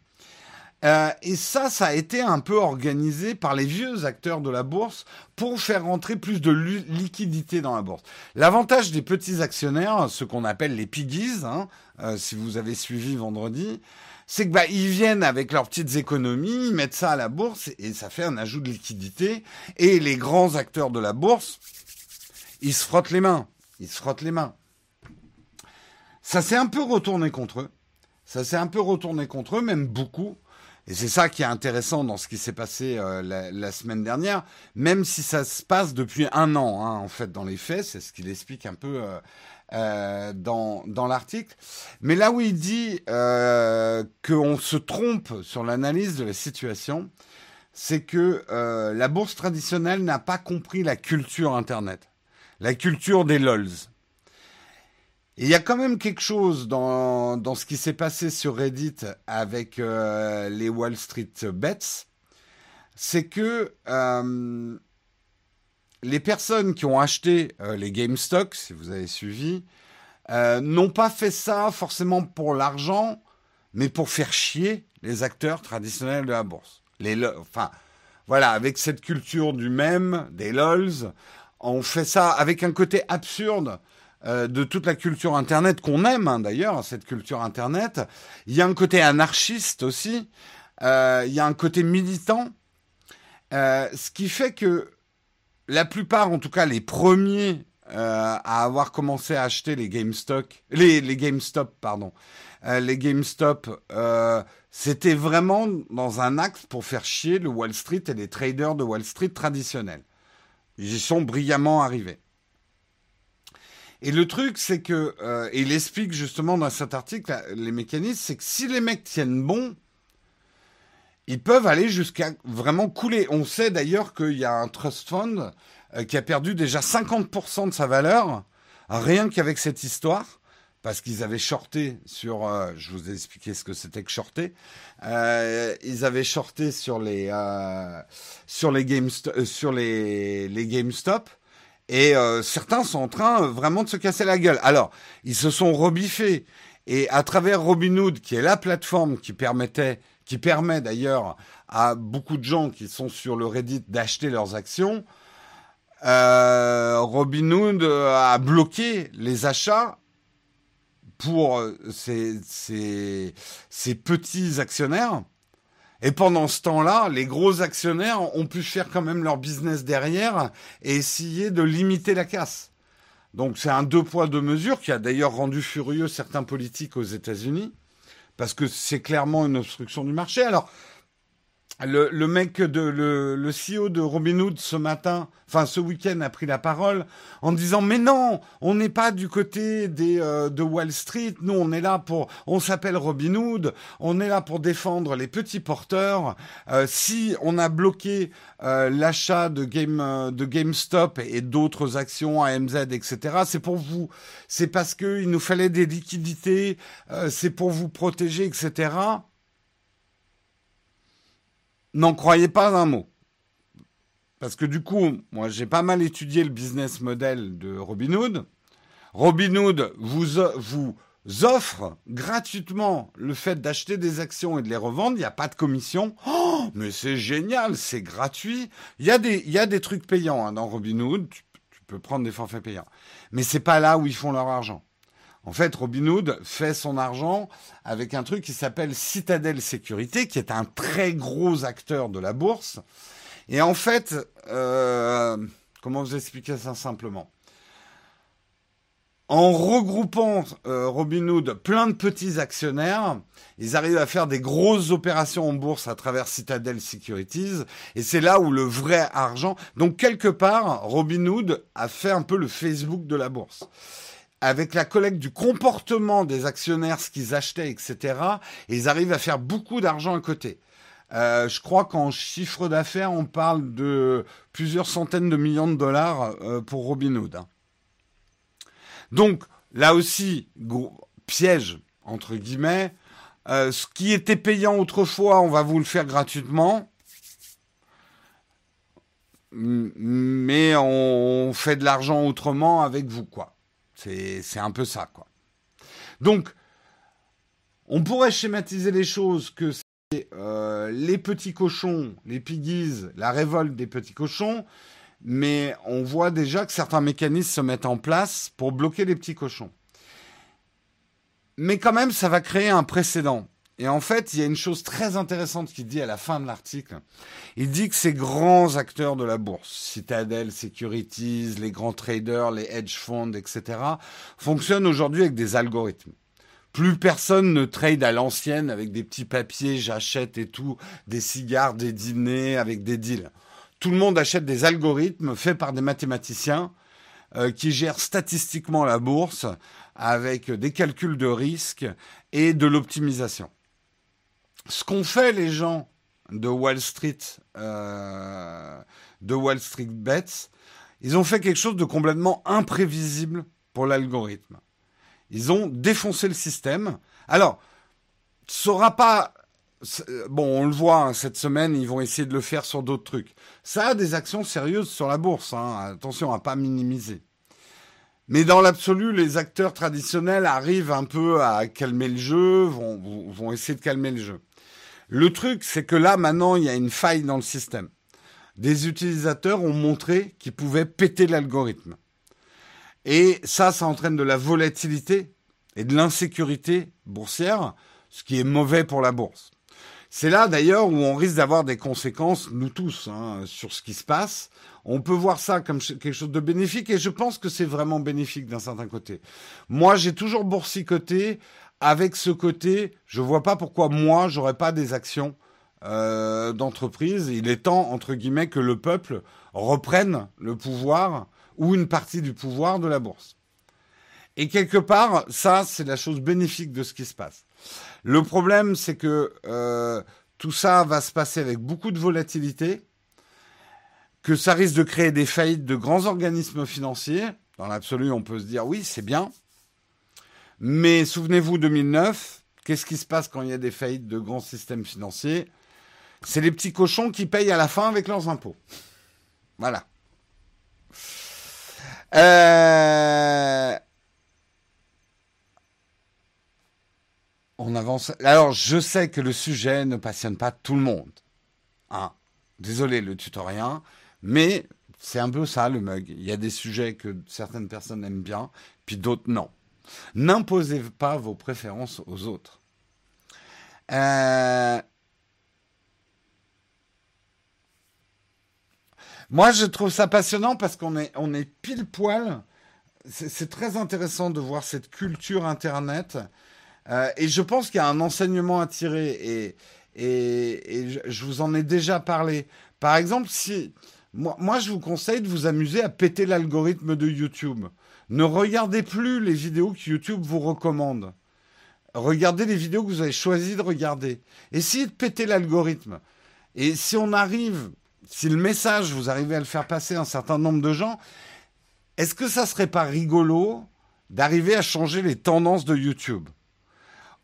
Euh, et ça, ça a été un peu organisé par les vieux acteurs de la bourse pour faire rentrer plus de liquidité dans la bourse. L'avantage des petits actionnaires, ce qu'on appelle les piggies, hein, euh, si vous avez suivi vendredi, c'est que bah, ils viennent avec leurs petites économies, ils mettent ça à la bourse et ça fait un ajout de liquidité. Et les grands acteurs de la bourse, ils se frottent les mains. Ils se frottent les mains. Ça s'est un peu retourné contre eux. Ça s'est un peu retourné contre eux, même beaucoup. Et c'est ça qui est intéressant dans ce qui s'est passé euh, la, semaine dernière, même si ça se passe depuis un an, hein, en fait, dans les faits, c'est ce qu'il explique un peu euh, euh, dans, dans l'article. Mais là où il dit qu'on se trompe sur l'analyse de la situation, c'est que la bourse traditionnelle n'a pas compris la culture Internet, la culture des LOLs il y a quand même quelque chose dans, dans ce qui s'est passé sur Reddit avec euh, les Wall Street Bets, c'est que euh, les personnes qui ont acheté euh, les GameStop, si vous avez suivi, n'ont pas fait ça forcément pour l'argent, mais pour faire chier les acteurs traditionnels de la bourse. Les, enfin, voilà, avec cette culture du même, des LOLs, on fait ça avec un côté absurde euh, de toute la culture Internet qu'on aime hein, d'ailleurs, cette culture Internet. Il y a un côté anarchiste aussi, euh, il y a un côté militant, euh, ce qui fait que la plupart, en tout cas les premiers à avoir commencé à acheter les GameStop, les, GameStop, pardon, les GameStop, c'était vraiment dans un axe pour faire chier le Wall Street et les traders de Wall Street traditionnels. Ils y sont brillamment arrivés. Et le truc, c'est que, euh, et il explique justement dans cet article, les mécanismes, c'est que si les mecs tiennent bon, ils peuvent aller jusqu'à vraiment couler. On sait d'ailleurs qu'il y a un trust fund euh, qui a perdu déjà 50% de sa valeur, rien qu'avec cette histoire, parce qu'ils avaient shorté sur, euh, je vous ai expliqué ce que c'était que shorter, ils avaient shorté sur les, sur les, sur les, les GameStop, et euh, certains sont en train euh, vraiment de se casser la gueule. Alors, ils se sont rebiffés. Et à travers Robinhood, qui est la plateforme qui permettait, qui permet d'ailleurs à beaucoup de gens qui sont sur le Reddit d'acheter leurs actions, euh, Robinhood a bloqué les achats pour ces, ces petits actionnaires et pendant ce temps-là, les gros actionnaires ont pu faire quand même leur business derrière et essayer de limiter la casse. Donc c'est un deux poids deux mesures qui a d'ailleurs rendu furieux certains politiques aux États-Unis parce que c'est clairement une obstruction du marché. Alors le, le, mec de le, le CEO de Robinhood ce matin, enfin ce week-end, a pris la parole en disant mais non, on n'est pas du côté des euh, de Wall Street. Nous, on est là pour, on s'appelle Robinhood, on est là pour défendre les petits porteurs. Euh, si on a bloqué euh, l'achat de Game de GameStop et d'autres actions AMZ, etc., c'est pour vous, c'est parce que il nous fallait des liquidités, c'est pour vous protéger, etc n'en croyez pas un mot. Parce que du coup, moi j'ai pas mal étudié le business model de Robinhood. Robinhood vous, vous offre gratuitement le fait d'acheter des actions et de les revendre. Il n'y a pas de commission. Oh, mais c'est génial, c'est gratuit. Il y, a des, trucs payants hein, dans Robinhood. Tu, tu, peux prendre des forfaits payants. Mais c'est pas là où ils font leur argent. En fait, Robinhood fait son argent avec un truc qui s'appelle Citadel Sécurité, qui est un très gros acteur de la bourse. Et en fait, euh, comment vous expliquer ça simplement? En regroupant euh, Robinhood plein de petits actionnaires, ils arrivent à faire des grosses opérations en bourse à travers Citadel Securities, et c'est là où le vrai argent. Donc quelque part, Robinhood a fait un peu le Facebook de la bourse avec la collecte du comportement des actionnaires, ce qu'ils achetaient, etc., ils arrivent à faire beaucoup d'argent à côté. Euh, je crois qu'en chiffre d'affaires, on parle de plusieurs centaines de millions de dollars euh, pour Robinhood. Hein. Donc, là aussi, piège, entre guillemets, euh, ce qui était payant autrefois, on va vous le faire gratuitement. Mais on fait de l'argent autrement avec vous, quoi. C'est un peu ça, quoi. Donc, on pourrait schématiser les choses que euh, les petits cochons, les piggies, la révolte des petits cochons, mais on voit déjà que certains mécanismes se mettent en place pour bloquer les petits cochons. Mais quand même, ça va créer un précédent. Et en fait, il y a une chose très intéressante qu'il dit à la fin de l'article. Il dit que ces grands acteurs de la bourse, Citadel Securities, les grands traders, les hedge funds, etc., fonctionnent aujourd'hui avec des algorithmes. Plus personne ne trade à l'ancienne avec des petits papiers, j'achète et tout, des cigares, des dîners, avec des deals. Tout le monde achète des algorithmes faits par des mathématiciens euh, qui gèrent statistiquement la bourse avec des calculs de risque et de l'optimisation ce qu'ont fait les gens de Wall Street, euh, de Wall Street Bets, ils ont fait quelque chose de complètement imprévisible pour l'algorithme. Ils ont défoncé le système. Alors, ça aura pas. Bon, on le voit hein, cette semaine, ils vont essayer de le faire sur d'autres trucs. Ça a des actions sérieuses sur la bourse. Hein. Attention à pas minimiser. Mais dans l'absolu, les acteurs traditionnels arrivent un peu à calmer le jeu, vont essayer de calmer le jeu. Le truc, c'est que là, maintenant, il y a une faille dans le système. Des utilisateurs ont montré qu'ils pouvaient péter l'algorithme. Et ça, ça entraîne de la volatilité et de l'insécurité boursière, ce qui est mauvais pour la bourse. C'est là d'ailleurs où on risque d'avoir des conséquences, nous tous, hein, sur ce qui se passe. On peut voir ça comme quelque chose de bénéfique et je pense que c'est vraiment bénéfique d'un certain côté. Moi, j'ai toujours boursicoté avec ce côté, je vois pas pourquoi moi j'aurais pas des actions euh, d'entreprise. Il est temps entre guillemets que le peuple reprenne le pouvoir ou une partie du pouvoir de la bourse. Et quelque part, ça c'est la chose bénéfique de ce qui se passe. Le problème, c'est que euh, tout ça va se passer avec beaucoup de volatilité, que ça risque de créer des faillites de grands organismes financiers. Dans l'absolu, on peut se dire oui, c'est bien, mais souvenez-vous, 2009, qu'est-ce qui se passe quand il y a des faillites de grands systèmes financiers? C'est les petits cochons qui payent à la fin avec leurs impôts. Voilà. Euh, on avance. Alors, je sais que le sujet ne passionne pas tout le monde. Hein. Désolé le tutoriel, mais c'est un peu ça le mug. Il y a des sujets que certaines personnes aiment bien, puis d'autres non. N'imposez pas vos préférences aux autres. Euh, moi, je trouve ça passionnant parce qu'on est, on est pile poil. C'est très intéressant de voir cette culture Internet. Euh, et je pense qu'il y a un enseignement à tirer. Et, et, je vous en ai déjà parlé. Par exemple, si moi, moi, je vous conseille de vous amuser à péter l'algorithme de YouTube. Ne regardez plus les vidéos que YouTube vous recommande. Regardez les vidéos que vous avez choisi de regarder. Essayez de péter l'algorithme. Et si on arrive, si le message, vous arrivez à le faire passer à un certain nombre de gens, est-ce que ça serait pas rigolo d'arriver à changer les tendances de YouTube?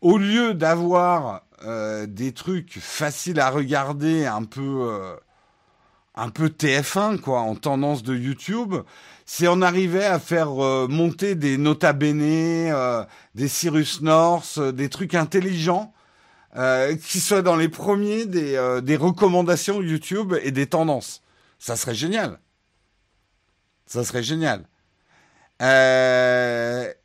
Au lieu d'avoir euh, des trucs faciles à regarder, un peu, euh, un peu TF1 quoi, en tendance de YouTube, si on arrivait à faire euh, monter des Nota Bene, euh, des Cyrus North, euh, des trucs intelligents, qui soient dans les premiers des, des recommandations YouTube et des tendances. Ça serait génial. Ça serait génial.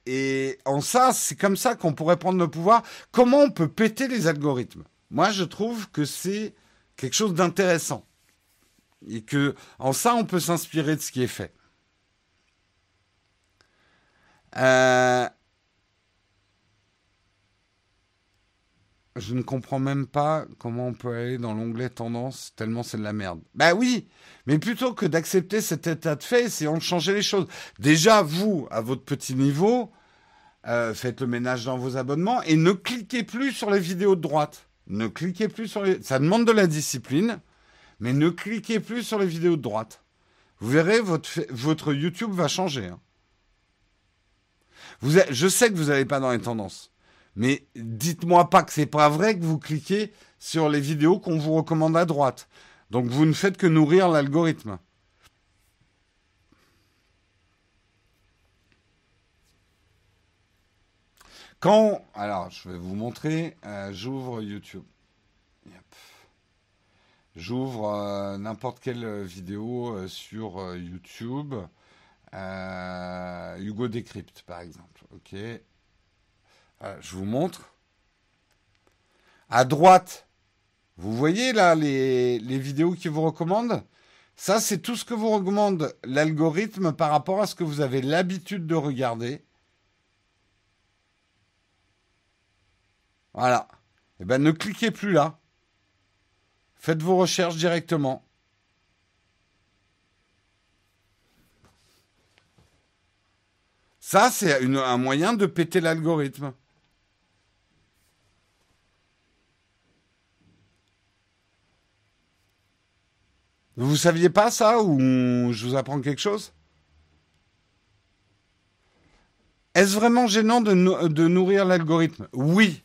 et en ça, c'est comme ça qu'on pourrait prendre le pouvoir. Comment on peut péter les algorithmes? Moi, je trouve que c'est quelque chose d'intéressant. Et que en ça, on peut s'inspirer de ce qui est fait. Euh, je ne comprends même pas comment on peut aller dans l'onglet tendance, tellement c'est de la merde. Bah oui, mais plutôt que d'accepter cet état de fait, essayons de changer les choses. Déjà, vous, à votre petit niveau, euh, faites le ménage dans vos abonnements et ne cliquez plus sur les vidéos de droite. Ne cliquez plus sur les... Ça demande de la discipline, mais ne cliquez plus sur les vidéos de droite. Vous verrez, votre, YouTube va changer. Hein je sais que vous n'allez pas dans les tendances, mais dites-moi pas que c'est pas vrai que vous cliquez sur les vidéos qu'on vous recommande à droite. Donc vous ne faites que nourrir l'algorithme. Quand, alors je vais vous montrer, euh, j'ouvre YouTube. J'ouvre euh, n'importe quelle vidéo euh, sur euh, YouTube. Hugo Décrypte, par exemple. Ok. je vous montre. À droite, vous voyez là les, les vidéos qui vous recommandent? Ça, c'est tout ce que vous recommande l'algorithme par rapport à ce que vous avez l'habitude de regarder. Voilà. Eh bien, ne cliquez plus là. Faites vos recherches directement. Ça, c'est un moyen de péter l'algorithme. Vous saviez pas ça ou je vous apprends quelque chose? Est-ce vraiment gênant de nourrir l'algorithme? Oui.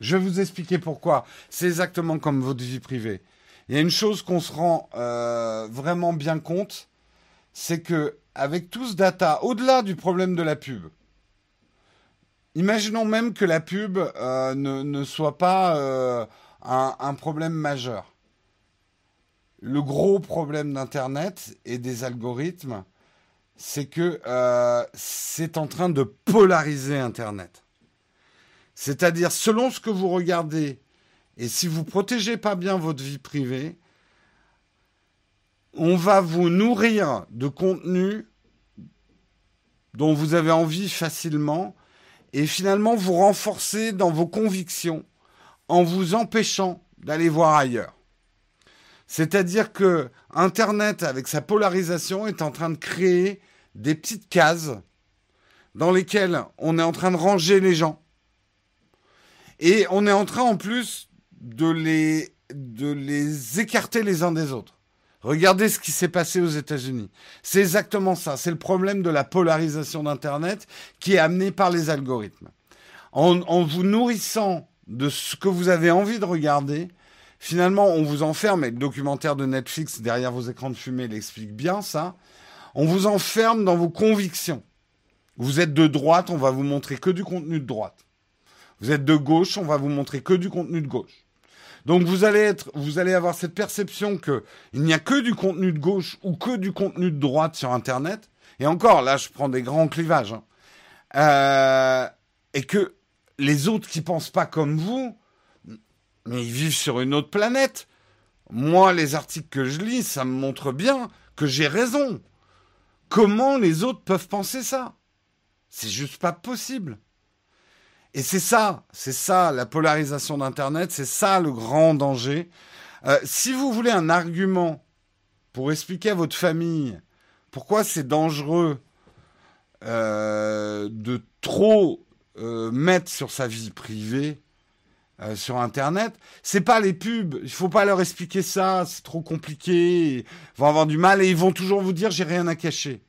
Je vais vous expliquer pourquoi. C'est exactement comme votre vie privée. Il y a une chose qu'on se rend euh, vraiment bien compte, c'est que avec tout ce data, au-delà du problème de la pub, imaginons même que la pub euh, ne, soit pas euh, un, problème majeur. Le gros problème d'Internet et des algorithmes, c'est que c'est en train de polariser Internet. C'est-à-dire, selon ce que vous regardez, et si vous ne protégez pas bien votre vie privée, on va vous nourrir de contenu dont vous avez envie facilement, et finalement vous renforcer dans vos convictions en vous empêchant d'aller voir ailleurs. C'est-à-dire que Internet, avec sa polarisation, est en train de créer des petites cases dans lesquelles on est en train de ranger les gens et on est en train en plus de les, de les écarter les uns des autres. Regardez ce qui s'est passé aux États-Unis. C'est exactement ça. C'est le problème de la polarisation d'Internet qui est amené par les algorithmes. En, en, vous nourrissant de ce que vous avez envie de regarder, finalement, on vous enferme, et le documentaire de Netflix derrière vos écrans de fumée l'explique bien ça, on vous enferme dans vos convictions. Vous êtes de droite, on va vous montrer que du contenu de droite. Vous êtes de gauche, on va vous montrer que du contenu de gauche. Donc vous allez être, vous allez avoir cette perception que il n'y a que du contenu de gauche ou que du contenu de droite sur Internet. Et encore, là, je prends des grands clivages. Hein. Euh, et que les autres qui pensent pas comme vous, mais ils vivent sur une autre planète. Moi, les articles que je lis, ça me montre bien que j'ai raison. Comment les autres peuvent penser ça? C'est juste pas possible. Et c'est ça, c'est ça la polarisation d'Internet, c'est ça le grand danger. Euh, si vous voulez un argument pour expliquer à votre famille pourquoi c'est dangereux euh, de trop euh, mettre sur sa vie privée sur Internet, c'est pas les pubs. Il faut pas leur expliquer ça, c'est trop compliqué. Ils vont avoir du mal et ils vont toujours vous dire j'ai rien à cacher.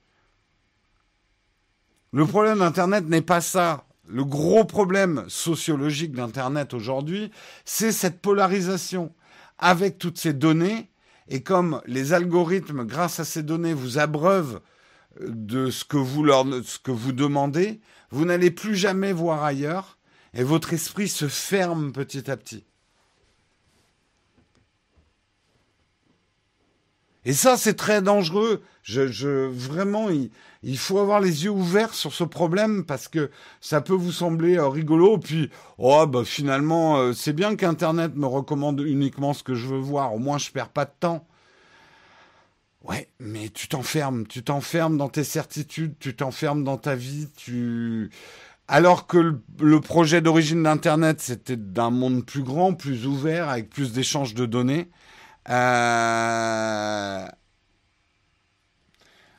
Le problème d'Internet n'est pas ça le gros problème sociologique d'Internet aujourd'hui, c'est cette polarisation avec toutes ces données. Et comme les algorithmes, grâce à ces données, vous abreuvent euh, de ce que vous, demandez, vous n'allez plus jamais voir ailleurs et votre esprit se ferme petit à petit. Et ça, c'est très dangereux. Je, vraiment, faut avoir les yeux ouverts sur ce problème parce que ça peut vous sembler euh, rigolo. Puis, oh, bah, finalement, euh, c'est bien qu'Internet me recommande uniquement ce que je veux voir. Au moins, je perds pas de temps. Ouais, mais tu t'enfermes, tu t'enfermes dans tes certitudes, tu t'enfermes dans ta vie, tu. Alors que le, le projet d'origine d'Internet, c'était d'un monde plus grand, plus ouvert, avec plus d'échanges de données. Euh,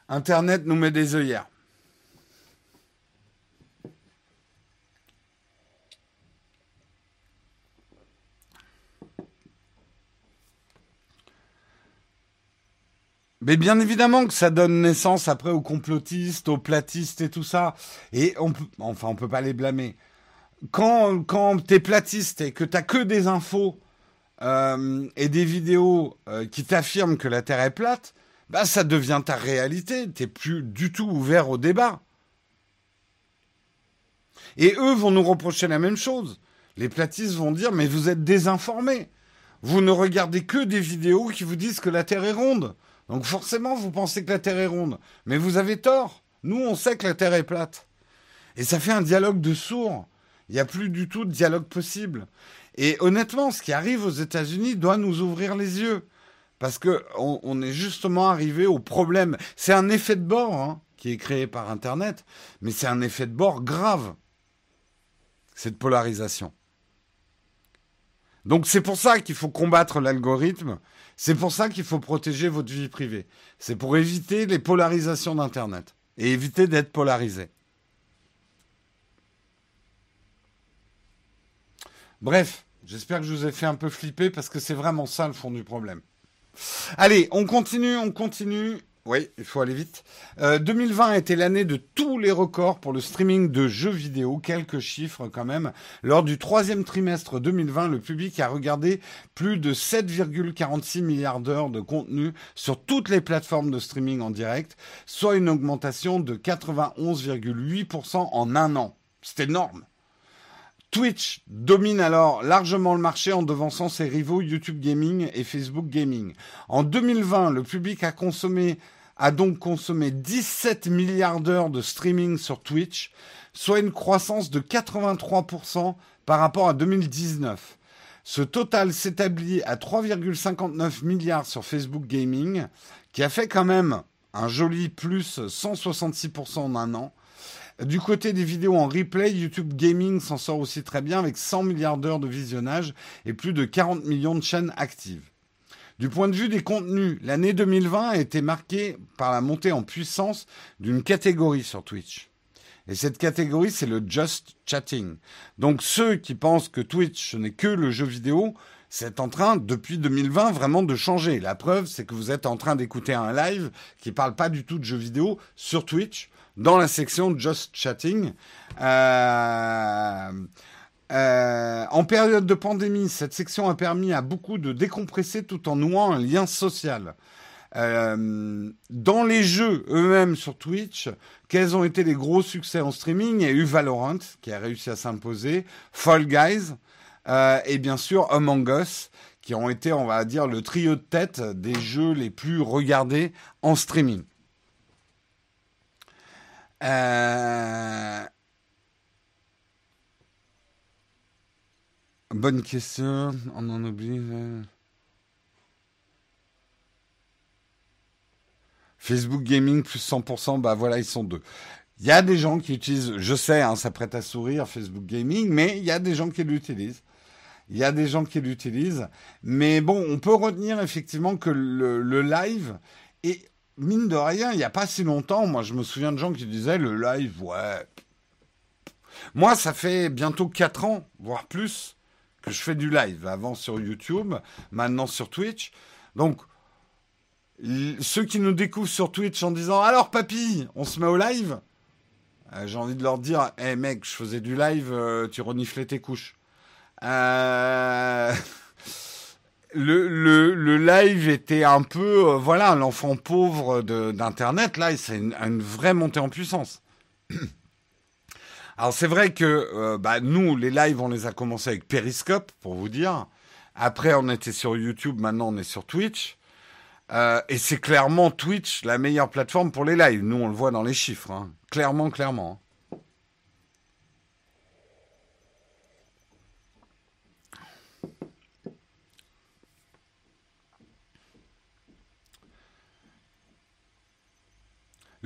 Internet nous met des œillères. Mais bien évidemment que ça donne naissance après aux complotistes, aux platistes et tout ça. Et on peut, enfin, on peut pas les blâmer. Quand, quand t'es platiste et que t'as que des infos euh, et des vidéos euh, qui t'affirment que la Terre est plate, bah ça devient ta réalité. T'es plus du tout ouvert au débat. Et eux vont nous reprocher la même chose. Les platistes vont dire mais vous êtes désinformés. vous ne regardez que des vidéos qui vous disent que la Terre est ronde. Donc forcément, vous pensez que la Terre est ronde. Mais vous avez tort. Nous, on sait que la Terre est plate. Et ça fait un dialogue de sourds. Il n'y a plus du tout de dialogue possible. Et honnêtement, ce qui arrive aux États-Unis doit nous ouvrir les yeux. Parce que on, est justement arrivé au problème. C'est un effet de bord hein, qui est créé par Internet, mais c'est un effet de bord grave. Cette polarisation. Donc c'est pour ça qu'il faut combattre l'algorithme. C'est pour ça qu'il faut protéger votre vie privée. C'est pour éviter les polarisations d'Internet et éviter d'être polarisé. Bref, j'espère que je vous ai fait un peu flipper parce que c'est vraiment ça le fond du problème. Allez, on continue, on continue. Oui, il faut aller vite. 2020 euh, a été l'année de tous les records pour le streaming de jeux vidéo. Quelques chiffres quand même. Lors du troisième trimestre 2020, le public a regardé plus de 7,46 milliards d'heures de contenu sur toutes les plateformes de streaming en direct, soit une augmentation de 91,8% en un an. C'est énorme. Twitch domine alors largement le marché en devançant ses rivaux YouTube Gaming et Facebook Gaming. En 2020, le public a consommé a donc consommé 17 milliards d'heures de streaming sur Twitch, soit une croissance de 83% par rapport à 2019. Ce total s'établit à 3,59 milliards sur Facebook Gaming, qui a fait quand même un joli plus 166% en un an. Du côté des vidéos en replay, YouTube Gaming s'en sort aussi très bien avec 100 milliards d'heures de visionnage et plus de 40 millions de chaînes actives. Du point de vue des contenus, l'année 2020 a été marquée par la montée en puissance d'une catégorie sur Twitch. Et cette catégorie, c'est le just chatting. Donc ceux qui pensent que Twitch, n'est que le jeu vidéo, c'est en train, depuis 2020, vraiment de changer. La preuve, c'est que vous êtes en train d'écouter un live qui parle pas du tout de jeux vidéo sur Twitch, dans la section Just Chatting. Euh, euh, en période de pandémie, cette section a permis à beaucoup de décompresser tout en nouant un lien social. Euh, dans les jeux eux-mêmes sur Twitch, quels ont été les gros succès en streaming? Il y a eu Valorant qui a réussi à s'imposer, Fall Guys euh, et bien sûr Among Us qui ont été, on va dire, le trio de tête des jeux les plus regardés en streaming. Euh, Bonne question, on en oublie. Facebook Gaming plus 100%, bah voilà, ils sont deux. Il y a des gens qui utilisent, je sais, hein, ça prête à sourire Facebook Gaming, mais il y a des gens qui l'utilisent. Il y a des gens qui l'utilisent. Mais bon, on peut retenir effectivement que le, live, et mine de rien, il n'y a pas si longtemps, moi je me souviens de gens qui disaient le live, ouais. Moi, ça fait bientôt 4 ans, voire plus, je fais du live. Avant sur YouTube, maintenant sur Twitch. Donc, ceux qui nous découvrent sur Twitch en disant Alors, papy, on se met au live? Euh, J'ai envie de leur dire Hé hey, mec, je faisais du live, euh, tu reniflais tes couches. Euh, le, le, live était un peu, voilà, l'enfant pauvre d'Internet. Là, c'est une vraie montée en puissance. Alors c'est vrai que euh, bah, nous, les lives, on les a commencés avec Periscope, pour vous dire. Après, on était sur YouTube, maintenant on est sur Twitch. Euh, et c'est clairement Twitch la meilleure plateforme pour les lives. Nous, on le voit dans les chiffres. Hein. Clairement, clairement.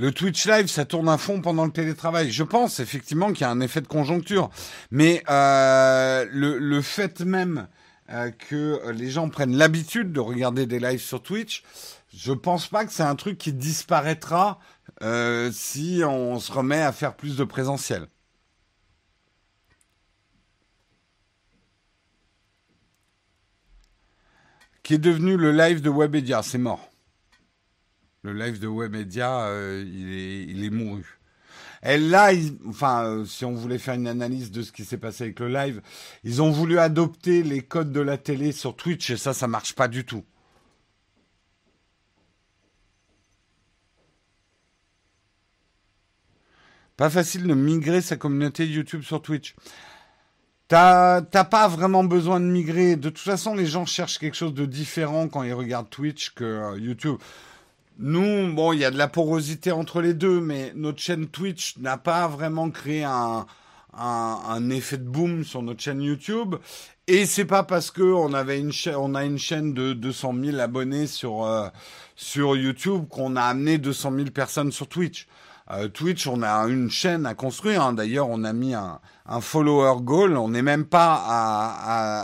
Le Twitch Live, ça tourne à fond pendant le télétravail. Je pense effectivement qu'il y a un effet de conjoncture. Mais euh, le, fait même euh, que les gens prennent l'habitude de regarder des lives sur Twitch, je pense pas que c'est un truc qui disparaîtra euh, si on se remet à faire plus de présentiel. Qui est devenu le live de Webedia, c'est mort. Le live de Webedia, euh, il, est, il est mouru. Et là, enfin, euh, si on voulait faire une analyse de ce qui s'est passé avec le live, ils ont voulu adopter les codes de la télé sur Twitch et ça, ça marche pas du tout. Pas facile de migrer sa communauté YouTube sur Twitch. T'as pas vraiment besoin de migrer. De toute façon, les gens cherchent quelque chose de différent quand ils regardent Twitch que euh, YouTube. Nous, bon, il y a de la porosité entre les deux, mais notre chaîne Twitch n'a pas vraiment créé un, effet de boom sur notre chaîne YouTube. Et c'est pas parce que on avait une on a une chaîne de 200 000 abonnés sur euh, sur YouTube qu'on a amené 200 000 personnes sur Twitch. Euh, Twitch, on a une chaîne à construire. Hein. D'ailleurs, on a mis un, follower goal. On n'est même pas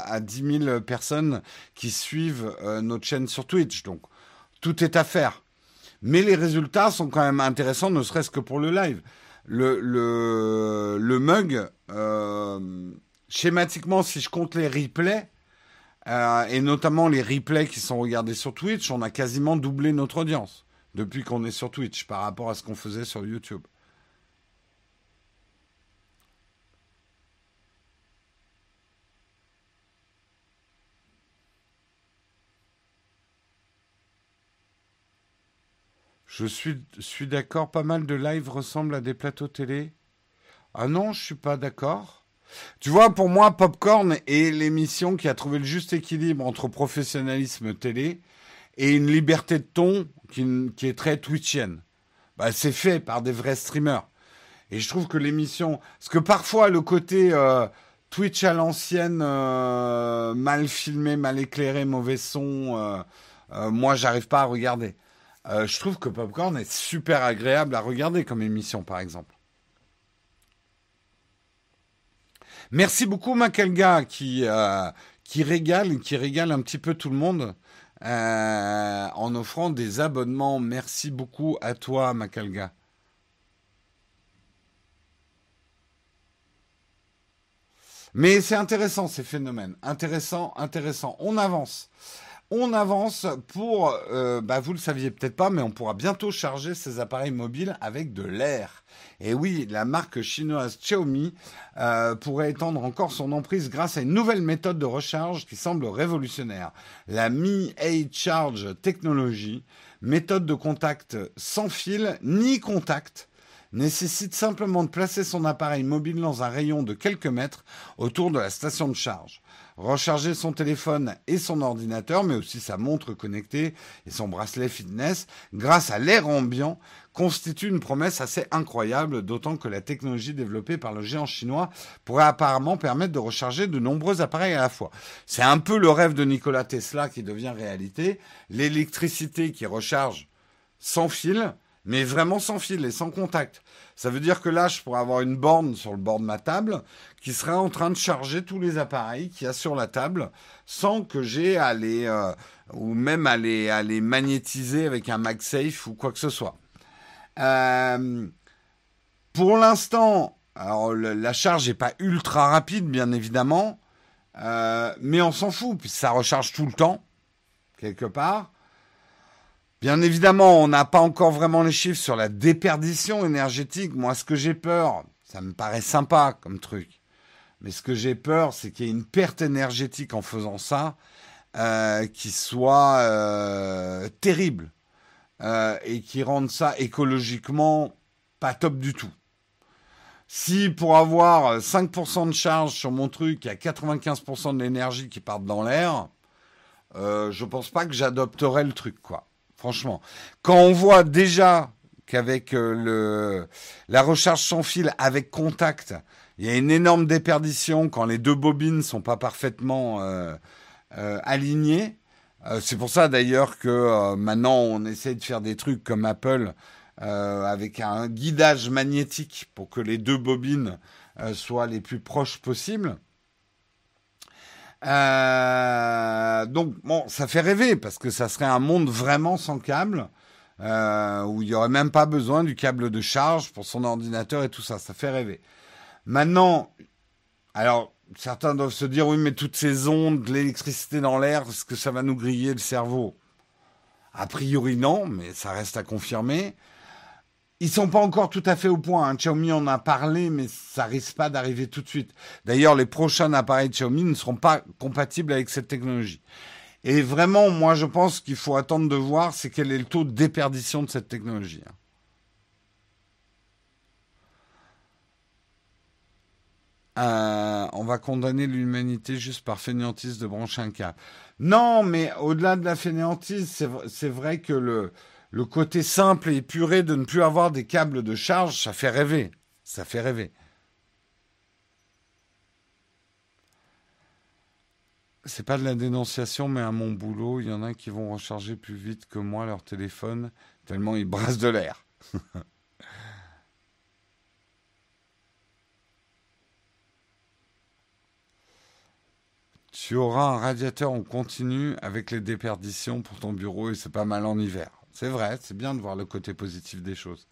à, 10 000 personnes qui suivent euh, notre chaîne sur Twitch. Donc, tout est à faire. Mais les résultats sont quand même intéressants, ne serait-ce que pour le live. Le, mug, euh, schématiquement, si je compte les replays, euh, et notamment les replays qui sont regardés sur Twitch, on a quasiment doublé notre audience depuis qu'on est sur Twitch par rapport à ce qu'on faisait sur YouTube. Je suis, d'accord, pas mal de lives ressemblent à des plateaux télé. Ah non, je suis pas d'accord. Tu vois, pour moi, Popcorn est l'émission qui a trouvé le juste équilibre entre professionnalisme télé et une liberté de ton qui, est très twitchienne. Bah, c'est fait par des vrais streamers. Et je trouve que l'émission, parce que parfois le côté euh, Twitch à l'ancienne, euh, mal filmé, mal éclairé, mauvais son, euh moi j'arrive pas à regarder. Euh, je trouve que Popcorn est super agréable à regarder comme émission, par exemple. Merci beaucoup, Makelga, qui, euh, qui régale, qui régale un petit peu tout le monde euh, en offrant des abonnements. Merci beaucoup à toi, Makelga. Mais c'est intéressant ces phénomènes. Intéressant, intéressant. On avance. On avance pour, euh, bah vous le saviez peut-être pas, mais on pourra bientôt charger ces appareils mobiles avec de l'air. Et oui, la marque chinoise Xiaomi euh, pourrait étendre encore son emprise grâce à une nouvelle méthode de recharge qui semble révolutionnaire. La Mi A-Charge Technology, méthode de contact sans fil ni contact, nécessite simplement de placer son appareil mobile dans un rayon de quelques mètres autour de la station de charge recharger son téléphone et son ordinateur, mais aussi sa montre connectée et son bracelet fitness, grâce à l'air ambiant, constitue une promesse assez incroyable, d'autant que la technologie développée par le géant chinois pourrait apparemment permettre de recharger de nombreux appareils à la fois. C'est un peu le rêve de Nikola Tesla qui devient réalité, l'électricité qui recharge sans fil, mais vraiment sans fil et sans contact. Ça veut dire que là, je pourrais avoir une borne sur le bord de ma table qui serait en train de charger tous les appareils qu'il y a sur la table sans que j'ai à les, euh, ou même à les, à les magnétiser avec un MagSafe ou quoi que ce soit. Euh, pour l'instant, alors la charge n'est pas ultra rapide, bien évidemment, euh, mais on s'en fout, puisque ça recharge tout le temps, quelque part. Bien évidemment, on n'a pas encore vraiment les chiffres sur la déperdition énergétique. Moi, ce que j'ai peur, ça me paraît sympa comme truc, mais ce que j'ai peur, c'est qu'il y ait une perte énergétique en faisant ça euh, qui soit euh, terrible euh, et qui rende ça écologiquement pas top du tout. Si pour avoir 5% de charge sur mon truc, il y a 95% de l'énergie qui part dans l'air, euh, je pense pas que j'adopterais le truc, quoi. Franchement, quand on voit déjà qu'avec euh, le la recharge sans fil avec contact, il y a une énorme déperdition quand les deux bobines sont pas parfaitement euh, euh, alignées. C'est pour ça d'ailleurs que maintenant on essaie de faire des trucs comme Apple avec un guidage magnétique pour que les deux bobines soient les plus proches possibles. Euh, donc bon, ça fait rêver parce que ça serait un monde vraiment sans câble euh, où il y aurait même pas besoin du câble de charge pour son ordinateur et tout ça. Ça fait rêver. Maintenant, alors certains doivent se dire oui, mais toutes ces ondes, de l'électricité dans l'air, est-ce que ça va nous griller le cerveau? A priori non, mais ça reste à confirmer. Ils sont pas encore tout à fait au point. Hein. Xiaomi en a parlé, mais ça risque pas d'arriver tout de suite. D'ailleurs, les prochains appareils de Xiaomi ne seront pas compatibles avec cette technologie. Et vraiment, moi, je pense qu'il faut attendre de voir c'est quel est le taux de déperdition de cette technologie. Hein. Euh, on va condamner l'humanité juste par fainéantise de brancher. Non, mais au-delà de la fainéantise, c'est vrai que le, le côté simple et épuré de ne plus avoir des câbles de charge, ça fait rêver. Ça fait rêver. C'est pas de la dénonciation, mais à mon boulot, il y en a qui vont recharger plus vite que moi leur téléphone, tellement ils brassent de l'air. tu auras un radiateur en continu avec les déperditions pour ton bureau et c'est pas mal en hiver. C'est vrai, c'est bien de voir le côté positif des choses.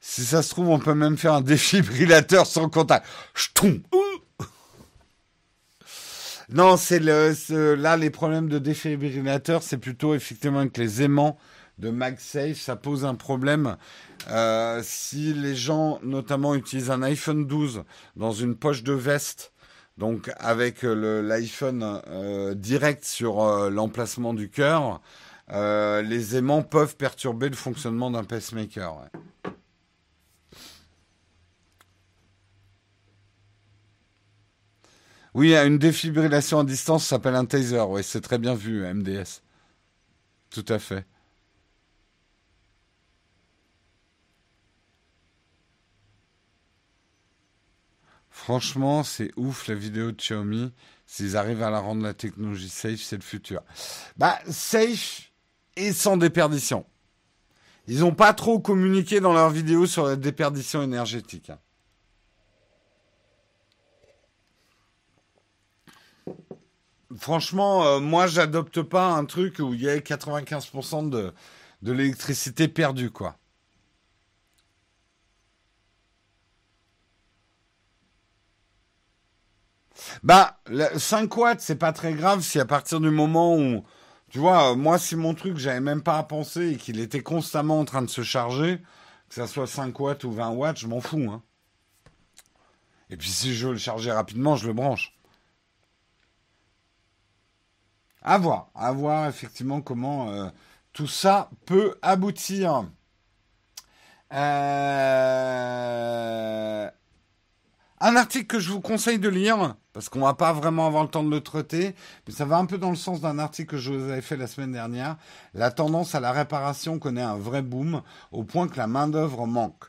Si ça se trouve, on peut même faire un défibrillateur sans contact. Non, c'est là les problèmes de défibrillateur, c'est plutôt effectivement que les aimants de MagSafe, ça pose un problème. Euh, si les gens, notamment, utilisent un iPhone 12 dans une poche de veste, donc avec l'iPhone euh, direct sur euh, l'emplacement du cœur, les aimants peuvent perturber le fonctionnement d'un pacemaker. Oui, une défibrillation à distance s'appelle un taser. Oui, c'est très bien vu, MDS. Tout à fait. Franchement, c'est ouf la vidéo de Xiaomi. S'ils arrivent à la rendre la technologie safe, c'est le futur. Bah, safe et sans déperdition. Ils n'ont pas trop communiqué dans leurs vidéos sur la déperdition énergétique. Hein. franchement, euh, moi, j'adopte pas un truc où il y a 95% de, de l'électricité perdue, quoi. Bah, 5 watts, c'est pas très grave si à partir du moment où, tu vois, moi, si mon truc, j'avais même pas à penser et qu'il était constamment en train de se charger, que ça soit 5 watts ou 20 watts, je m'en fous, hein. Et puis si je veux le charger rapidement, je le branche. À voir, à voir effectivement comment euh, tout ça peut aboutir. Euh, un article que je vous conseille de lire, parce qu'on va pas vraiment avoir le temps de le traiter, mais ça va un peu dans le sens d'un article que je vous avais fait la semaine dernière. La tendance à la réparation connaît un vrai boom, au point que la main-d'œuvre manque.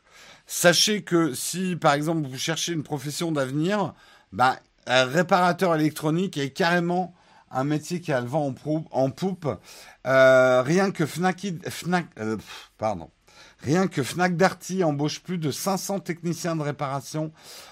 Sachez que si, par exemple, vous cherchez une profession d'avenir, bah, un réparateur électronique est carrément un métier qui a le vent en, poupe. Euh, rien que Fnac, Fnac euh, pardon. Rien que Fnac Darty embauche plus de 500 techniciens de réparation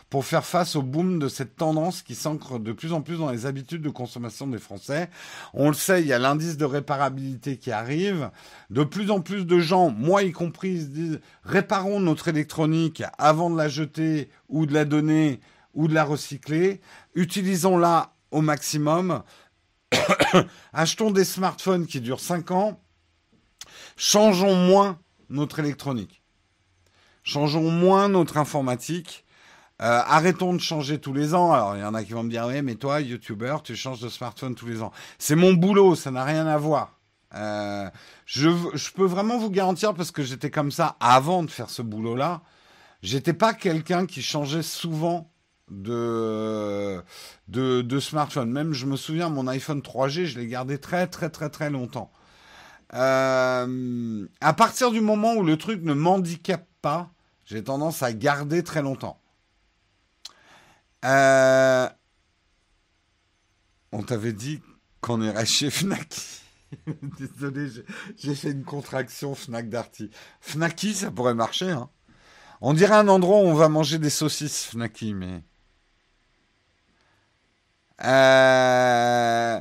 pour faire face au boom de cette tendance qui s'ancre de plus en plus dans les habitudes de consommation des Français. On le sait, il y a l'indice de réparabilité qui arrive. De plus en plus de gens, moi y compris, se disent réparons notre électronique avant de la jeter ou de la donner ou de la recycler. Utilisons-la au maximum. Achetons des smartphones qui durent 5 ans. Changeons moins notre électronique. Changeons moins notre informatique. Euh, arrêtons de changer tous les ans. Alors, il y en a qui vont me dire, oui, mais toi, YouTuber, tu changes de smartphone tous les ans. C'est mon boulot, ça n'a rien à voir. Euh, je, peux vraiment vous garantir, parce que j'étais comme ça avant de faire ce boulot-là, j'étais pas quelqu'un qui changeait souvent de, de, de smartphone. Même, je me souviens, mon iPhone 3G, je l'ai gardé très, très, très, très longtemps. Euh, à partir du moment où le truc ne m'handicape pas, j'ai tendance à garder très longtemps. Euh, on t'avait dit qu'on irait chez Fnac. Désolé, j'ai fait une contraction Fnac Darty. Fnacky, ça pourrait marcher. Hein. On dirait un endroit où on va manger des saucisses Fnacky, mais. Euh,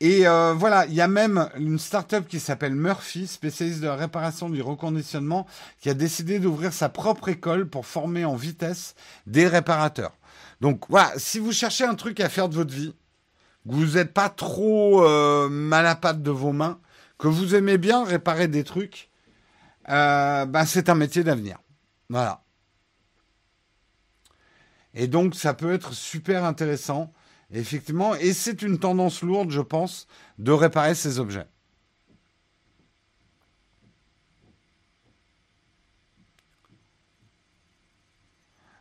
et euh, voilà, il y a même une start-up qui s'appelle Murphy, spécialiste de la réparation du reconditionnement, qui a décidé d'ouvrir sa propre école pour former en vitesse des réparateurs. Donc voilà, si vous cherchez un truc à faire de votre vie, que vous n'êtes pas trop euh, mal à patte de vos mains, que vous aimez bien réparer des trucs, euh, ben c'est un métier d'avenir. Voilà. Et donc ça peut être super intéressant Effectivement, et c'est une tendance lourde, je pense, de réparer ces objets.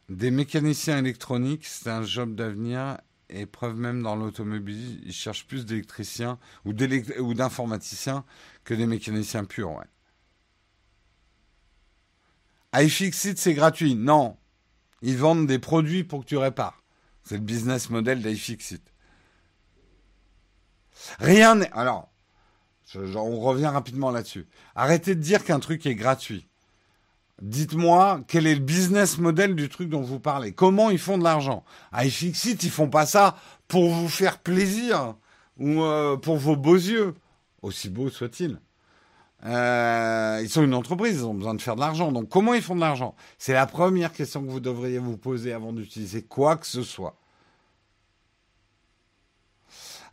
Des mécaniciens électroniques, c'est un job d'avenir et preuve même dans l'automobile. Ils cherchent plus d'électriciens ou d'informaticiens que des mécaniciens purs, ouais. iFixit, c'est gratuit. Non. Ils vendent des produits pour que tu répares. C'est le business model d'iFixit. Rien n'est. Alors, on revient rapidement là-dessus. Arrêtez de dire qu'un truc est gratuit. Dites-moi quel est le business model du truc dont vous parlez? Comment ils font de l'argent? iFixit, ils font pas ça pour vous faire plaisir ou euh, pour vos beaux yeux, aussi beaux soient-ils. Euh, ils sont une entreprise, ils ont besoin de faire de l'argent. Donc comment ils font de l'argent? C'est la première question que vous devriez vous poser avant d'utiliser quoi que ce soit.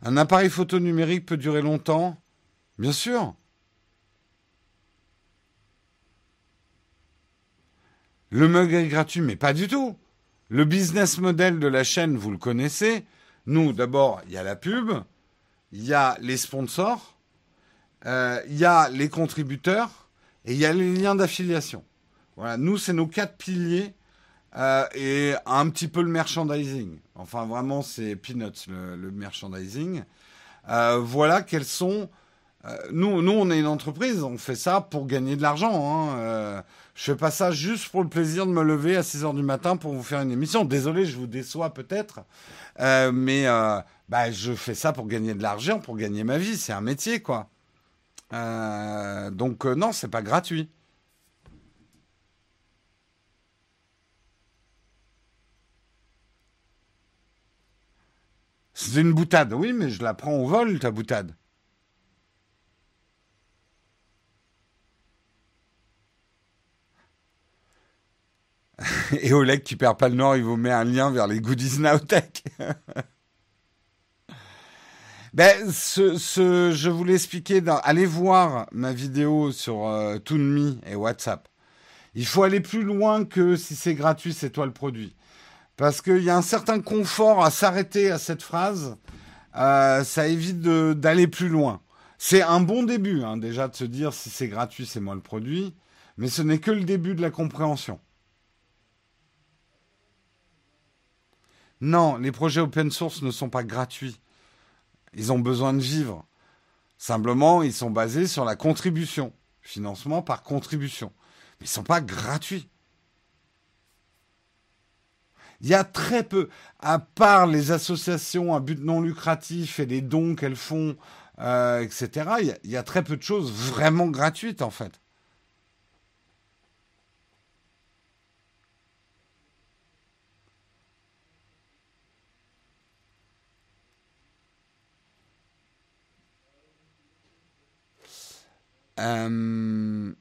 Un appareil photo numérique peut durer longtemps? Bien sûr. Le mug est gratuit, mais pas du tout. Le business model de la chaîne, vous le connaissez. Nous, d'abord, il y a la pub, il y a les sponsors, euh, il y a les contributeurs et il y a les liens d'affiliation. Voilà, nous, c'est nos quatre piliers euh, et un petit peu le merchandising. Enfin, vraiment, c'est peanuts, le, merchandising. Euh, voilà quels sont nous, nous, on est une entreprise, on fait ça pour gagner de l'argent. Hein. Euh, je fais pas ça juste pour le plaisir de me lever à 6 heures du matin pour vous faire une émission. Désolé, je vous déçois peut-être, euh, mais bah, je fais ça pour gagner de l'argent, pour gagner ma vie. C'est un métier, quoi. donc non, c'est pas gratuit. C'est une boutade, oui, mais je la prends au vol, ta boutade. Et Oleg qui perd pas le nord, il vous met un lien vers les goodies Nowtech. ben, je voulais expliquer. Dans, allez voir ma vidéo sur euh, Toonme et WhatsApp. Il faut aller plus loin que si c'est gratuit, c'est toi le produit. Parce qu'il y a un certain confort à s'arrêter à cette phrase. Euh, ça évite d'aller plus loin. C'est un bon début, hein, déjà, de se dire si c'est gratuit, c'est moi le produit. Mais ce n'est que le début de la compréhension. Non, les projets open source ne sont pas gratuits. Ils ont besoin de vivre. Simplement, ils sont basés sur la contribution. Financement par contribution. Mais ils ne sont pas gratuits. Il y a très peu, à part les associations à but non lucratif et les dons qu'elles font, euh, etc., il y a très peu de choses vraiment gratuites en fait. Euh,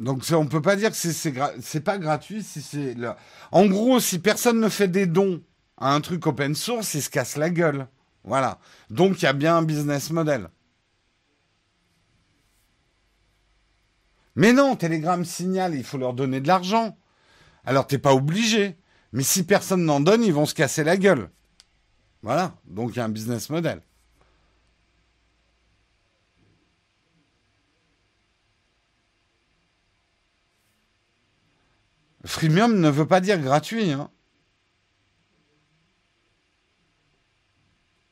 donc on peut pas dire que c'est c'est pas gratuit si c'est en gros si personne ne fait des dons à un truc open source, il se casse la gueule. Voilà. Donc il y a bien un business model. Mais non, Telegram signale, il faut leur donner de l'argent. Alors t'es pas obligé. Mais si personne n'en donne, ils vont se casser la gueule. Voilà. Donc il y a un business model. Freemium ne veut pas dire gratuit. Hein.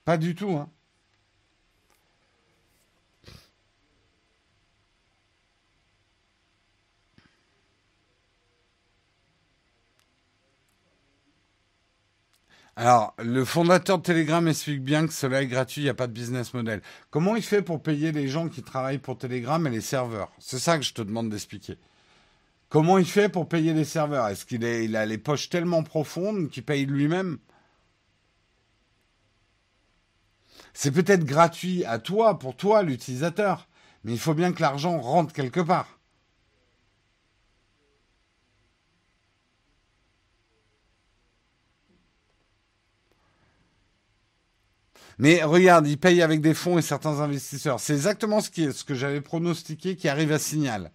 Pas du tout. Hein. Alors, le fondateur de Telegram explique bien que cela est gratuit, il n'y a pas de business model. Comment il fait pour payer les gens qui travaillent pour Telegram et les serveurs? C'est ça que je te demande d'expliquer. Comment il fait pour payer les serveurs? Est-ce qu'il il a les poches tellement profondes qu'il paye lui-même? C'est peut-être gratuit à toi, pour toi, l'utilisateur, mais il faut bien que l'argent rentre quelque part. Mais regarde, il paye avec des fonds et certains investisseurs. C'est exactement ce que j'avais pronostiqué qui arrive à Signal.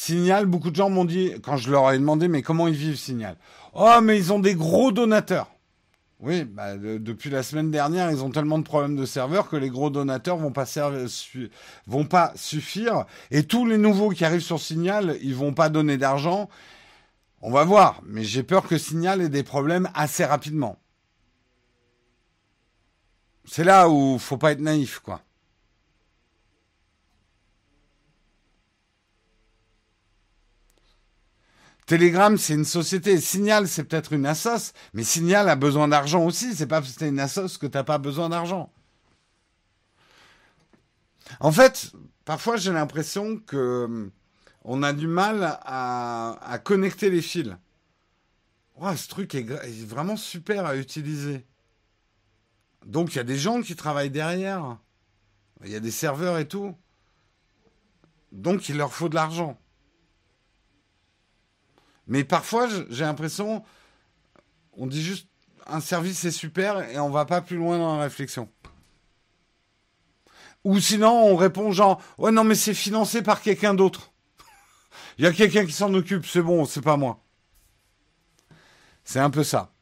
Signal, beaucoup de gens m'ont dit, quand je leur ai demandé, mais comment ils vivent Signal? Oh, mais ils ont des gros donateurs. Oui, bah, depuis la semaine dernière, ils ont tellement de problèmes de serveurs que les gros donateurs vont pas vont pas suffire. Et tous les nouveaux qui arrivent sur Signal, ils vont pas donner d'argent. On va voir, mais j'ai peur que Signal ait des problèmes assez rapidement. C'est là où faut pas être naïf, quoi. Telegram, c'est une société. Signal, c'est peut-être une assoce, mais Signal a besoin d'argent aussi. C'est pas parce que une assoce que t'as pas besoin d'argent. En fait, parfois j'ai l'impression que hum, on a du mal à, connecter les fils. ce truc est, vraiment super à utiliser. Donc il y a des gens qui travaillent derrière. Il y a des serveurs et tout. Donc il leur faut de l'argent. Mais parfois, j'ai l'impression, on dit juste un service est super et on va pas plus loin dans la réflexion. Ou sinon, on répond genre, ouais, non, mais c'est financé par quelqu'un d'autre. Il y a quelqu'un qui s'en occupe, c'est bon, c'est pas moi. C'est un peu ça.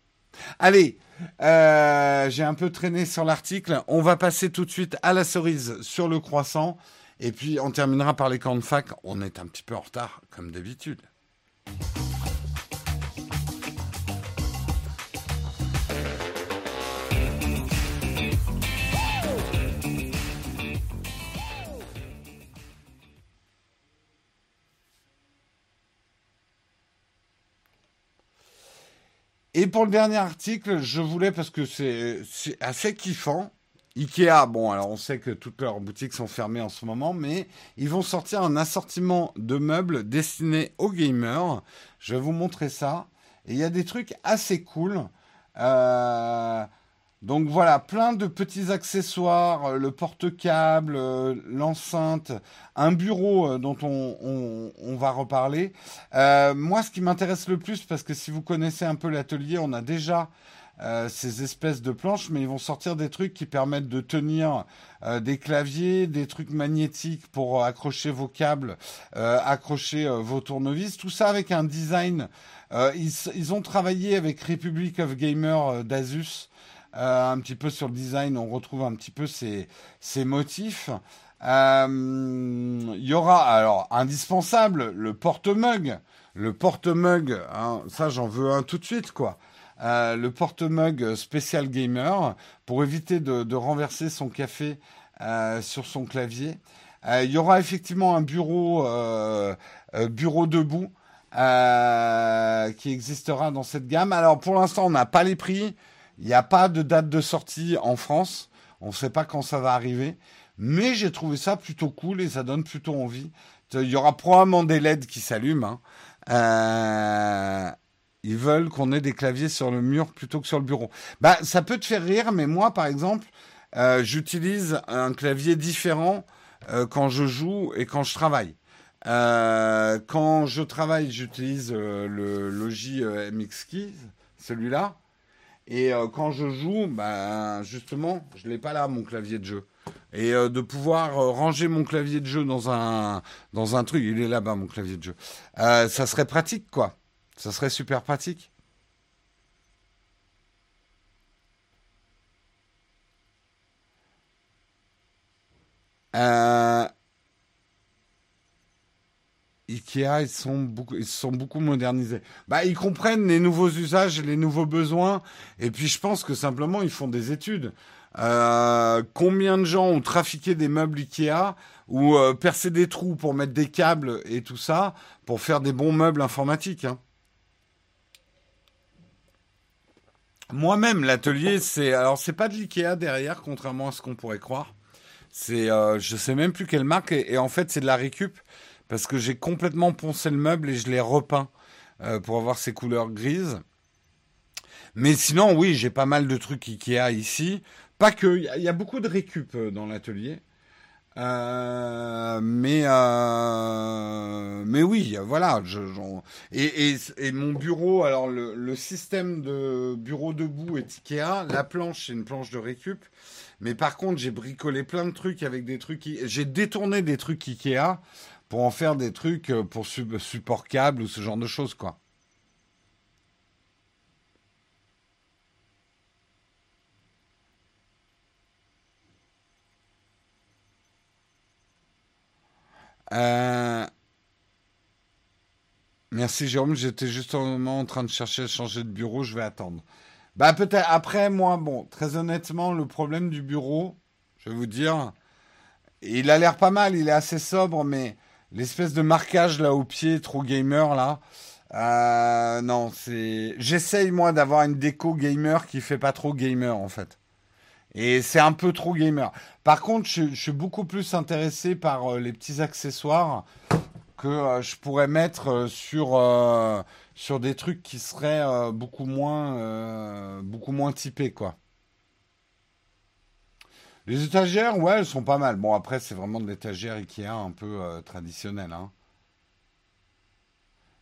Allez, euh, j'ai un peu traîné sur l'article. On va passer tout de suite à la cerise sur le croissant. Et puis, on terminera par les camps de fac. On est un petit peu en retard, comme d'habitude. Et pour le dernier article, je voulais, parce que c'est assez kiffant, Ikea, bon, alors on sait que toutes leurs boutiques sont fermées en ce moment, mais ils vont sortir un assortiment de meubles destinés aux gamers. Je vais vous montrer ça. Et il y a des trucs assez cool. Euh, donc voilà, plein de petits accessoires, euh, le porte-câble, euh, l'enceinte, un bureau euh, dont on, va reparler. moi, ce qui m'intéresse le plus, parce que si vous connaissez un peu l'atelier, on a déjà ces espèces de planches, mais ils vont sortir des trucs qui permettent de tenir des claviers, des trucs magnétiques pour accrocher vos câbles, accrocher vos tournevis, tout ça avec un design. Ils, ils, ont travaillé avec Republic of Gamer d'Asus. Euh, un petit peu sur le design, on retrouve un petit peu ces, motifs. Euh, il y aura alors indispensable le porte-mug. Le porte-mug, hein, ça j'en veux un tout de suite quoi. Euh, le porte-mug spécial gamer pour éviter de, de renverser son café sur son clavier. Il y aura effectivement un bureau, bureau debout qui existera dans cette gamme. Alors pour l'instant on n'a pas les prix. Il n'y a pas de date de sortie en France. On ne sait pas quand ça va arriver. Mais j'ai trouvé ça plutôt cool et ça donne plutôt envie. Il y aura probablement des LED qui s'allument. Hein. Euh, ils veulent qu'on ait des claviers sur le mur plutôt que sur le bureau. Bah, ça peut te faire rire, mais moi, par exemple, euh, j'utilise un clavier différent euh, quand je joue et quand je travaille. quand je travaille, j'utilise le Logi MX Keys, celui-là. Et euh, quand je joue, ben, justement, je l'ai pas là, mon clavier de jeu. Et euh, de pouvoir euh, ranger mon clavier de jeu dans un, dans un truc, il est là-bas, mon clavier de jeu. ça serait pratique, quoi. Ça serait super pratique. Euh, Ikea, ils sont beaucoup, ils sont beaucoup modernisés. Bah, ils comprennent les nouveaux usages, les nouveaux besoins, et puis je pense que simplement ils font des études. Euh, combien de gens ont trafiqué des meubles Ikea ou euh, percé des trous pour mettre des câbles et tout ça pour faire des bons meubles informatiques hein? Moi-même, l'atelier, c'est alors c'est pas de l'Ikea derrière, contrairement à ce qu'on pourrait croire. C'est, euh, je sais même plus quelle marque, et en fait c'est de la récup parce que j'ai complètement poncé le meuble et je l'ai repeint euh, pour avoir ces couleurs grises. Mais sinon, oui, j'ai pas mal de trucs Ikea ici. Pas que, il y, a beaucoup de récup euh, dans l'atelier. Euh, mais mais oui, voilà. Et, mon bureau, alors le, le, système de bureau debout est Ikea. La planche, c'est une planche de récup. Mais par contre, j'ai bricolé plein de trucs avec des trucs. J'ai détourné des trucs Ikea pour en faire des trucs euh, pour support câble ou ce genre de choses, quoi. Euh, Merci Jérôme, j'étais justement en train de chercher à changer de bureau, je vais attendre. Bah peut-être après moi, bon, très honnêtement, le problème du bureau, je vais vous dire, il a l'air pas mal, il est assez sobre, mais l'espèce de marquage là au pied, trop gamer là, euh, non, c'est. J'essaye moi d'avoir une déco gamer qui fait pas trop gamer en fait. Et c'est un peu trop gamer. Par contre, je, suis beaucoup plus intéressé par euh, les petits accessoires que euh, je pourrais mettre sur des trucs qui seraient beaucoup moins beaucoup moins typés quoi. Les étagères, ouais, elles sont pas mal. Bon, après, c'est vraiment de l'étagère Ikea un peu traditionnelle. Hein.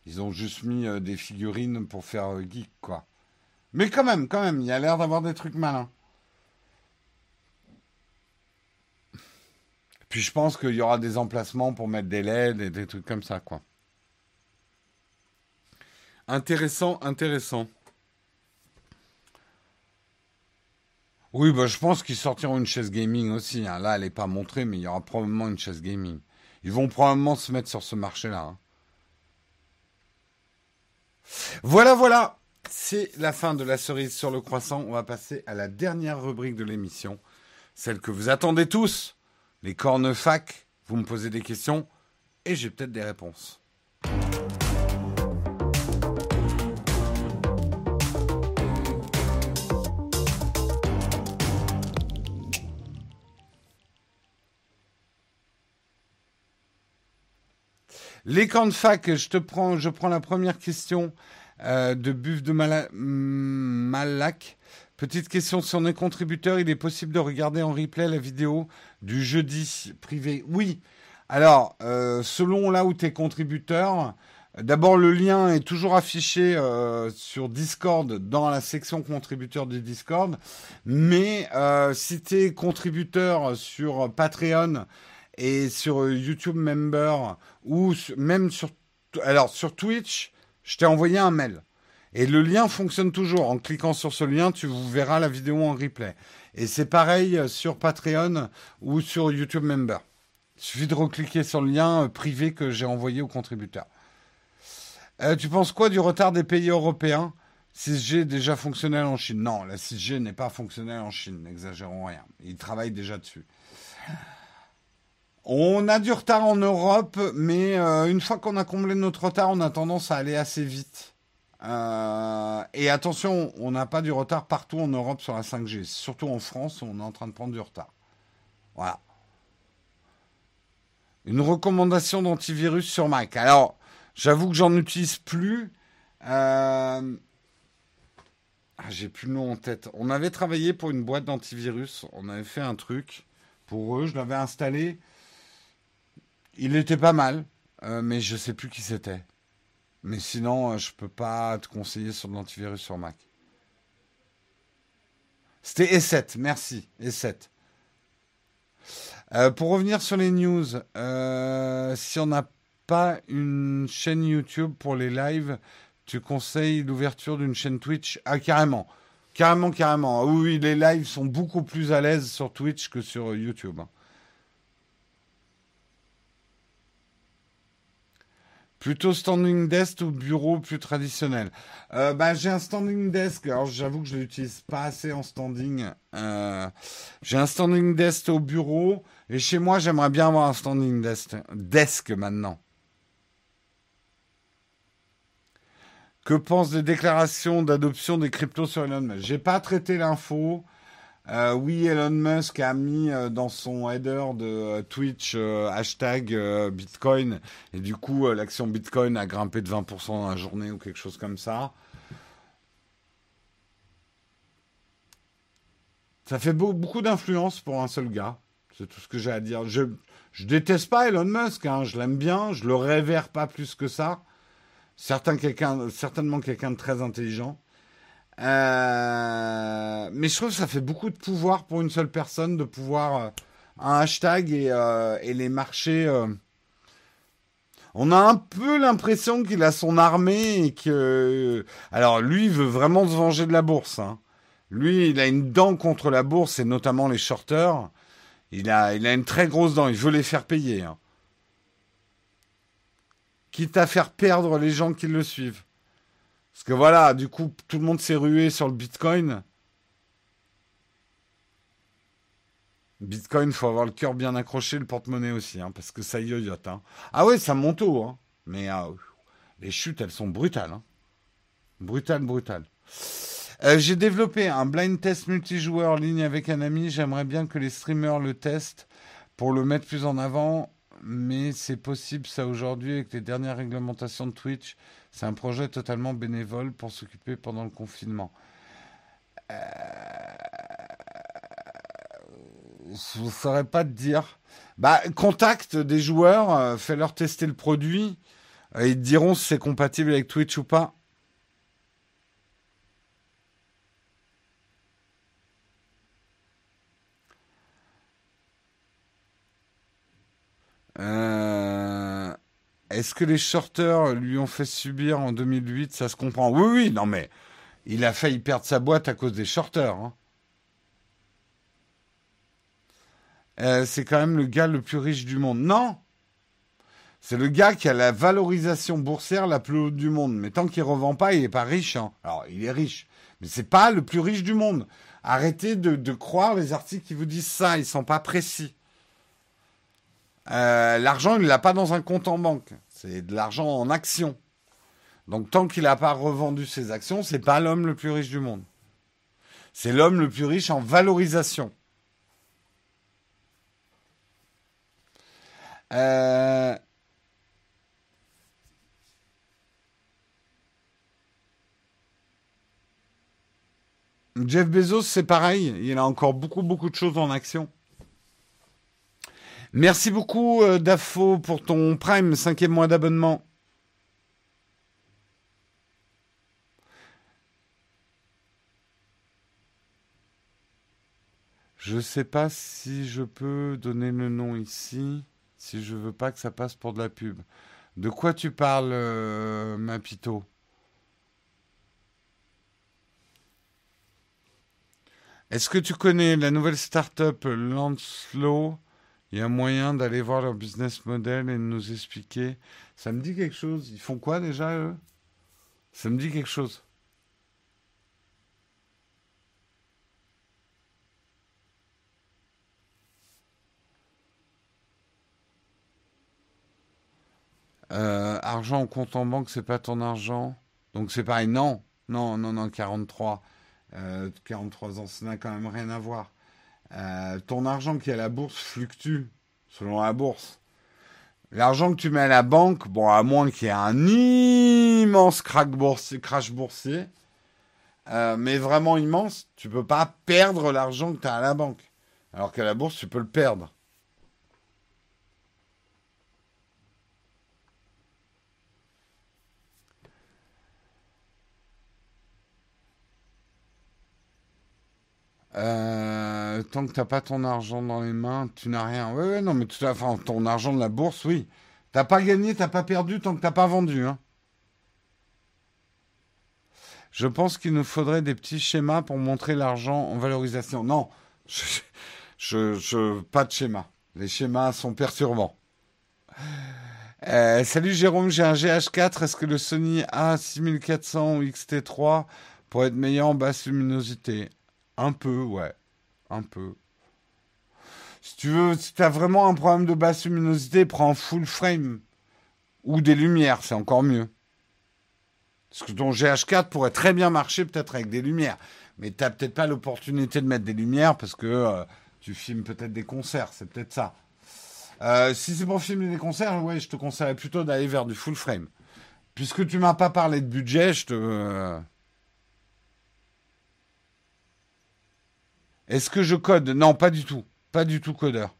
Ils ont juste mis euh, des figurines pour faire euh, geek, quoi. Mais quand même, quand même, il y a l'air d'avoir des trucs malins. Puis je pense qu'il y aura des emplacements pour mettre des LED et des trucs comme ça, quoi. Intéressant, intéressant. Oui, bah, je pense qu'ils sortiront une chaise gaming aussi. Hein. Là, elle n'est pas montrée, mais il y aura probablement une chaise gaming. Ils vont probablement se mettre sur ce marché-là. Hein. Voilà, voilà. C'est la fin de la cerise sur le croissant. On va passer à la dernière rubrique de l'émission. Celle que vous attendez tous. Les cornes fac. Vous me posez des questions et j'ai peut-être des réponses. Les camps de fac, je te prends, je prends la première question euh, de Buff de Malac. Petite question sur les contributeurs, il est possible de regarder en replay la vidéo du jeudi privé Oui. Alors, euh, selon là où tu es contributeur, d'abord le lien est toujours affiché euh, sur Discord dans la section contributeur du Discord. Mais si tu es contributeur sur Patreon, et sur euh, YouTube Member ou même sur alors sur Twitch, je t'ai envoyé un mail. Et le lien fonctionne toujours. En cliquant sur ce lien, tu verras la vidéo en replay. Et c'est pareil euh, sur Patreon ou sur YouTube Member. Il suffit de recliquer sur le lien euh, privé que j'ai envoyé aux contributeurs. tu penses quoi du retard des pays européens? 6G est déjà fonctionnel en Chine? Non, la 6G n'est pas fonctionnelle en Chine, n'exagérons rien. Ils travaillent déjà dessus. On a du retard en Europe, mais euh, une fois qu'on a comblé notre retard, on a tendance à aller assez vite. Euh, et attention, on n'a pas du retard partout en Europe sur la 5G. Surtout en France, on est en train de prendre du retard. Voilà. Une recommandation d'antivirus sur Mac. Alors, j'avoue que j'en utilise plus. Euh... Ah, j'ai plus le nom en tête. On avait travaillé pour une boîte d'antivirus. On avait fait un truc pour eux. Je l'avais installé. Il était pas mal, euh, mais je sais plus qui c'était. Mais sinon, euh, je peux pas te conseiller sur l'antivirus sur Mac. C'était E7, merci, E7. Euh, pour revenir sur les news, si on n'a pas une chaîne YouTube pour les lives, tu conseilles l'ouverture d'une chaîne Twitch? Ah, carrément. Carrément, carrément. Oui, les lives sont beaucoup plus à l'aise sur Twitch que sur YouTube. Plutôt standing desk ou bureau plus traditionnel euh, bah, J'ai un standing desk, alors j'avoue que je ne l'utilise pas assez en standing. Euh, j'ai un standing desk au bureau et chez moi j'aimerais bien avoir un standing desk, maintenant. Que pense des déclarations d'adoption des cryptos sur Elon Musk? J'ai pas traité l'info. Euh, oui, Elon Musk a mis euh, dans son header de euh, Twitch hashtag Bitcoin et du coup l'action Bitcoin a grimpé de 20% dans la journée ou quelque chose comme ça. Ça fait beaucoup d'influence pour un seul gars. C'est tout ce que j'ai à dire. Je, déteste pas Elon Musk, hein. je l'aime bien, je le révère pas plus que ça. certainement quelqu'un de très intelligent. Euh, mais je trouve que ça fait beaucoup de pouvoir pour une seule personne de pouvoir euh, un hashtag et, euh, et les marchés. On a un peu l'impression qu'il a son armée et que. Alors lui, il veut vraiment se venger de la bourse. Hein. Lui, il a une dent contre la bourse et notamment les shorters. Il a, il a une très grosse dent. Il veut les faire payer. Hein. quitte à faire perdre les gens qui le suivent. Parce que voilà, du coup, tout le monde s'est rué sur le Bitcoin. Bitcoin, faut avoir le cœur bien accroché, le porte-monnaie aussi, hein, parce que ça yoyote. Hein. Ah ouais, ça monte haut, hein. mais ah, les chutes, elles sont brutales. Hein. Brutales, brutales. Euh, j'ai développé un blind test multijoueur en ligne avec un ami. J'aimerais bien que les streamers le testent pour le mettre plus en avant. Mais c'est possible ça aujourd'hui avec les dernières réglementations de Twitch. C'est un projet totalement bénévole pour s'occuper pendant le confinement. Euh je ne saurais pas te dire. Bah, contacte des joueurs, euh, fais-leur tester le produit. Euh, ils te diront si c'est compatible avec Twitch ou pas. Est-ce que les shorters lui ont fait subir en 2008 Ça se comprend? Oui, oui, non mais il a failli perdre sa boîte à cause des shorters. Hein. Euh, c'est quand même le gars le plus riche du monde. Non C'est le gars qui a la valorisation boursière la plus haute du monde. Mais tant qu'il ne revend pas, il n'est pas riche. Hein. Alors, il est riche. Mais c'est pas le plus riche du monde. Arrêtez de, croire les articles qui vous disent ça. Ils sont pas précis. Euh, l'argent, il ne l'a pas dans un compte en banque. C'est de l'argent en actions. Donc, tant qu'il n'a pas revendu ses actions, c'est pas l'homme le plus riche du monde. C'est l'homme le plus riche en valorisation. Euh, Jeff Bezos, c'est pareil. Il a encore beaucoup, beaucoup de choses en action. Merci beaucoup, euh, Dafo, pour ton Prime, cinquième mois d'abonnement. Je ne sais pas si je peux donner le nom ici si je veux pas que ça passe pour de la pub. De quoi tu parles, euh, Mapito Est-ce que tu connais la nouvelle start-up Lancelot Il y a moyen d'aller voir leur business model et de nous expliquer. Ça me dit quelque chose. Ils font quoi déjà, eux? Ça me dit quelque chose. Euh, argent en compte en banque, c'est pas ton argent? Donc c'est pareil. Non, non, non, non, 43. 43 euh, ans, ça n'a quand même rien à voir. Euh, ton argent qui est à la bourse fluctue selon la bourse. L'argent que tu mets à la banque, bon, à moins qu'il y ait un immense crash boursier, mais vraiment immense, tu peux pas perdre l'argent que tu as à la banque. Alors qu'à la bourse, tu peux le perdre. Euh, tant que tu n'as pas ton argent dans les mains, tu n'as rien. Oui, oui, non, mais tout à fait, ton argent de la bourse, oui. T'as pas gagné, t'as pas perdu tant que t'as pas vendu. Hein. Je pense qu'il nous faudrait des petits schémas pour montrer l'argent en valorisation. Non, pas de schéma. Les schémas sont perturbants. Euh, salut Jérôme, j'ai un GH4. Est-ce que le Sony A6400 ou XT3 pourrait être meilleur en basse luminosité? Un peu, ouais. Un peu. Si tu veux, si tu as vraiment un problème de basse luminosité, prends full frame. Ou des lumières, c'est encore mieux. Parce que ton GH4 pourrait très bien marcher peut-être avec des lumières. Mais tu n'as peut-être pas l'opportunité de mettre des lumières parce que euh, tu filmes peut-être des concerts. C'est peut-être ça. Euh, si c'est pour filmer des concerts, ouais, je te conseillerais plutôt d'aller vers du full frame. Puisque tu m'as pas parlé de budget, je te. Est-ce que je code? Non, pas du tout. Pas du tout codeur.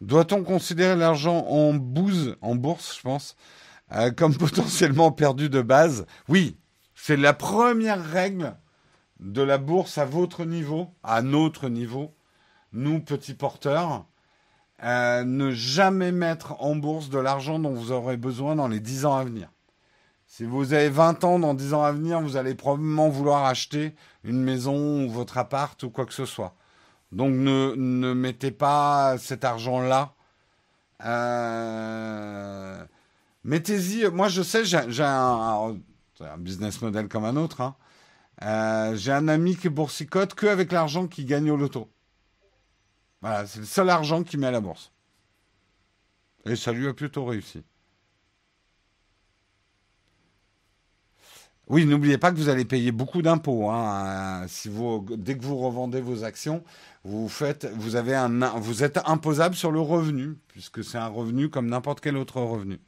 Doit-on considérer l'argent en bouse, en bourse, je pense, euh, comme potentiellement perdu de base? Oui, c'est la première règle de la bourse à votre niveau, à notre niveau, nous petits porteurs. Euh, ne jamais mettre en bourse de l'argent dont vous aurez besoin dans les 10 ans à venir. Si vous avez 20 ans, dans 10 ans à venir, vous allez probablement vouloir acheter une maison ou votre appart ou quoi que ce soit. Donc ne, mettez pas cet argent-là. Euh, mettez-y. Moi, je sais, j'ai un, un, business model comme un autre. Hein. Euh, j'ai un ami qui boursicote que avec l'argent qu'il gagne au loto. Voilà, c'est le seul argent qu'il met à la bourse. Et ça lui a plutôt réussi. Oui, n'oubliez pas que vous allez payer beaucoup d'impôts. Hein. Dès que vous revendez vos actions, vous êtes imposable sur le revenu, puisque c'est un revenu comme n'importe quel autre revenu.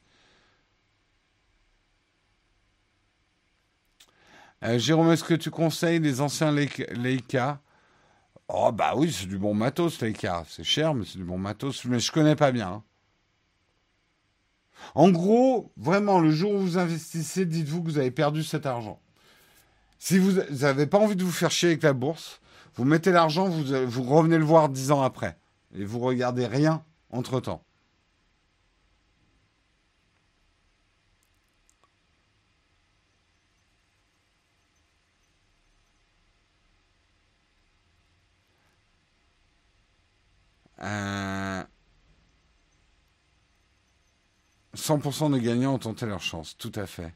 Euh, Jérôme, est-ce que tu conseilles les anciens Leica? Oh bah oui, c'est du bon matos Leica. C'est cher, mais c'est du bon matos. Mais je connais pas bien. Hein. En gros, vraiment, le jour où vous investissez, dites-vous que vous avez perdu cet argent. Si vous n'avez pas envie de vous faire chier avec la bourse, vous mettez l'argent, vous, revenez le voir dix ans après. Et vous regardez rien entre-temps. Euh... 100% des gagnants ont tenté leur chance, tout à fait.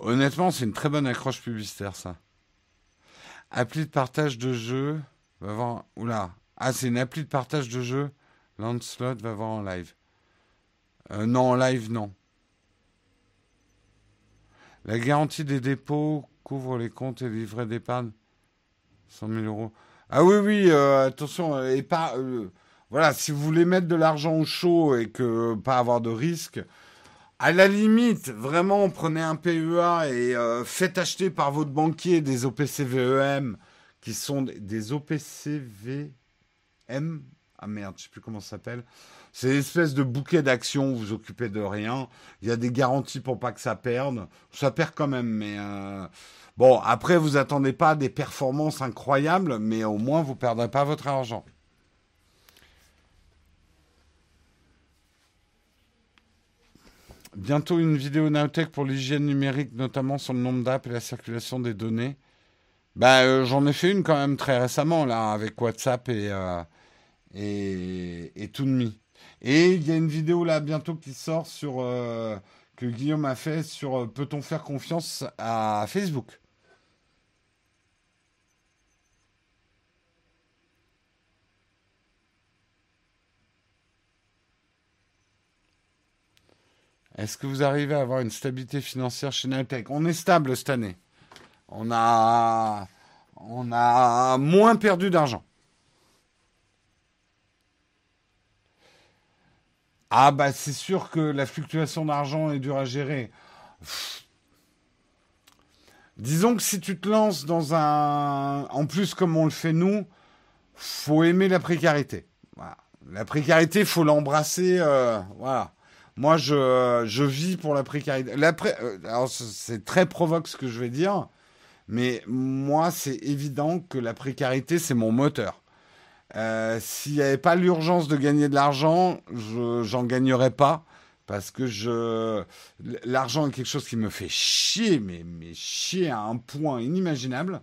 Honnêtement, c'est une très bonne accroche publicitaire, ça. Appli de partage de jeux, va voir. Oula. Ah, c'est une appli de partage de jeux. Lancelot va voir en live. Euh, non, en live, non. La garantie des dépôts couvre les comptes et livrets d'épargne. 100 000 euros. Ah oui, oui, euh, attention, euh, épargne voilà, si vous voulez mettre de l'argent au chaud et que pas avoir de risque, à la limite, vraiment, prenez un PEA et euh, faites acheter par votre banquier des OPCVEM qui sont des OPCVM. Ah merde, je sais plus comment ça s'appelle. C'est une espèce de bouquet d'actions, vous vous occupez de rien. Il y a des garanties pour pas que ça perde. Ça perd quand même, mais euh, bon, après, vous attendez pas des performances incroyables, mais au moins, vous perdrez pas votre argent. Bientôt une vidéo Naotech pour l'hygiène numérique, notamment sur le nombre d'apps et la circulation des données. Bah, euh, j'en ai fait une quand même très récemment, là, avec WhatsApp et, euh, et, et Et il y a une vidéo là bientôt qui sort sur euh, que Guillaume a fait sur peut-on faire confiance à Facebook? Est-ce que vous arrivez à avoir une stabilité financière chez Nowtech On est stable cette année. On a, on a moins perdu d'argent. Ah bah c'est sûr que la fluctuation d'argent est dure à gérer. Disons que si tu te lances dans un... En plus comme on le fait nous, faut aimer la précarité. La précarité, faut l'embrasser. Euh, voilà. Moi, je, je vis pour la précarité. Euh, Alors, c'est très provoque ce que je vais dire, mais moi, c'est évident que la précarité, c'est mon moteur. Euh, S'il n'y avait pas l'urgence de gagner de l'argent, je j'en gagnerais pas parce que l'argent est quelque chose qui me fait chier, mais, mais chier à un point inimaginable.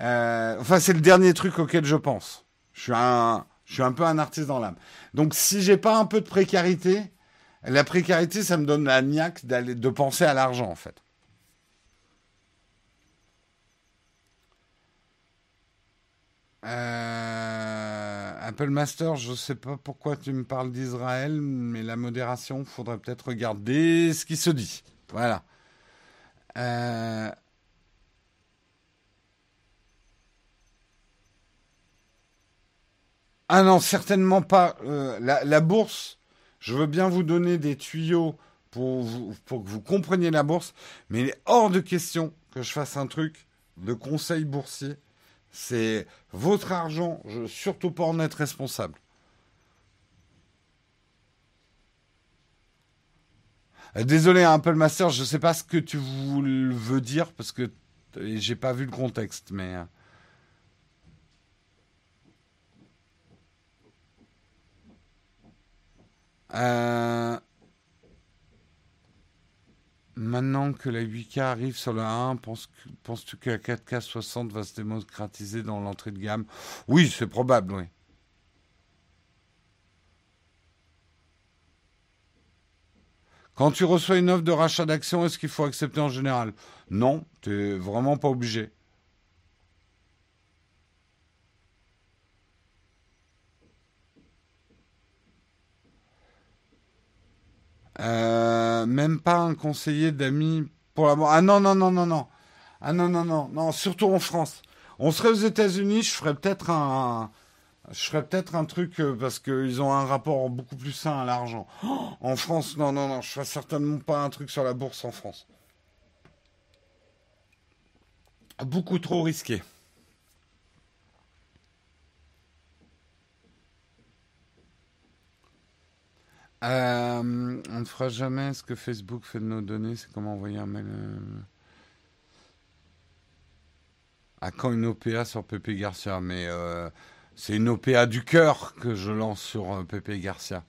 Euh, enfin, c'est le dernier truc auquel je pense. Je suis un, je suis un peu un artiste dans l'âme. Donc, si j'ai pas un peu de précarité, la précarité, ça me donne la niaque de penser à l'argent, en fait. Euh, Apple Master, je ne sais pas pourquoi tu me parles d'Israël, mais la modération, faudrait peut-être regarder ce qui se dit. Voilà. Euh, ah non, certainement pas. Euh, la, bourse, je veux bien vous donner des tuyaux pour, que vous compreniez la bourse, mais il est hors de question que je fasse un truc de conseil boursier. C'est votre argent, surtout pas en être responsable. Euh, désolé, hein, Apple Master, je ne sais pas ce que tu veux dire parce que j'ai pas vu le contexte, mais. Euh, Maintenant que la 8K arrive sur le 1, penses-tu que la 4K 60 va se démocratiser dans l'entrée de gamme? Oui, c'est probable, oui. Quand tu reçois une offre de rachat d'actions, est-ce qu'il faut accepter en général? Non, tu n'es vraiment pas obligé. Euh, même pas un conseiller d'amis pour la Ah non, non, non, non, non. Ah non, non, non, non, surtout en France. On serait aux États-Unis, je ferais peut-être un, je ferais peut-être un truc euh, parce qu'ils ont un rapport beaucoup plus sain à l'argent. Oh, en France, non, non, non, je ferais certainement pas un truc sur la bourse en France. Beaucoup trop risqué. Euh, on ne fera jamais ce que Facebook fait de nos données, c'est comment envoyer un mail. Euh, à quand une OPA sur Pepe Garcia Mais euh, c'est une OPA du cœur que je lance sur Pepe Garcia.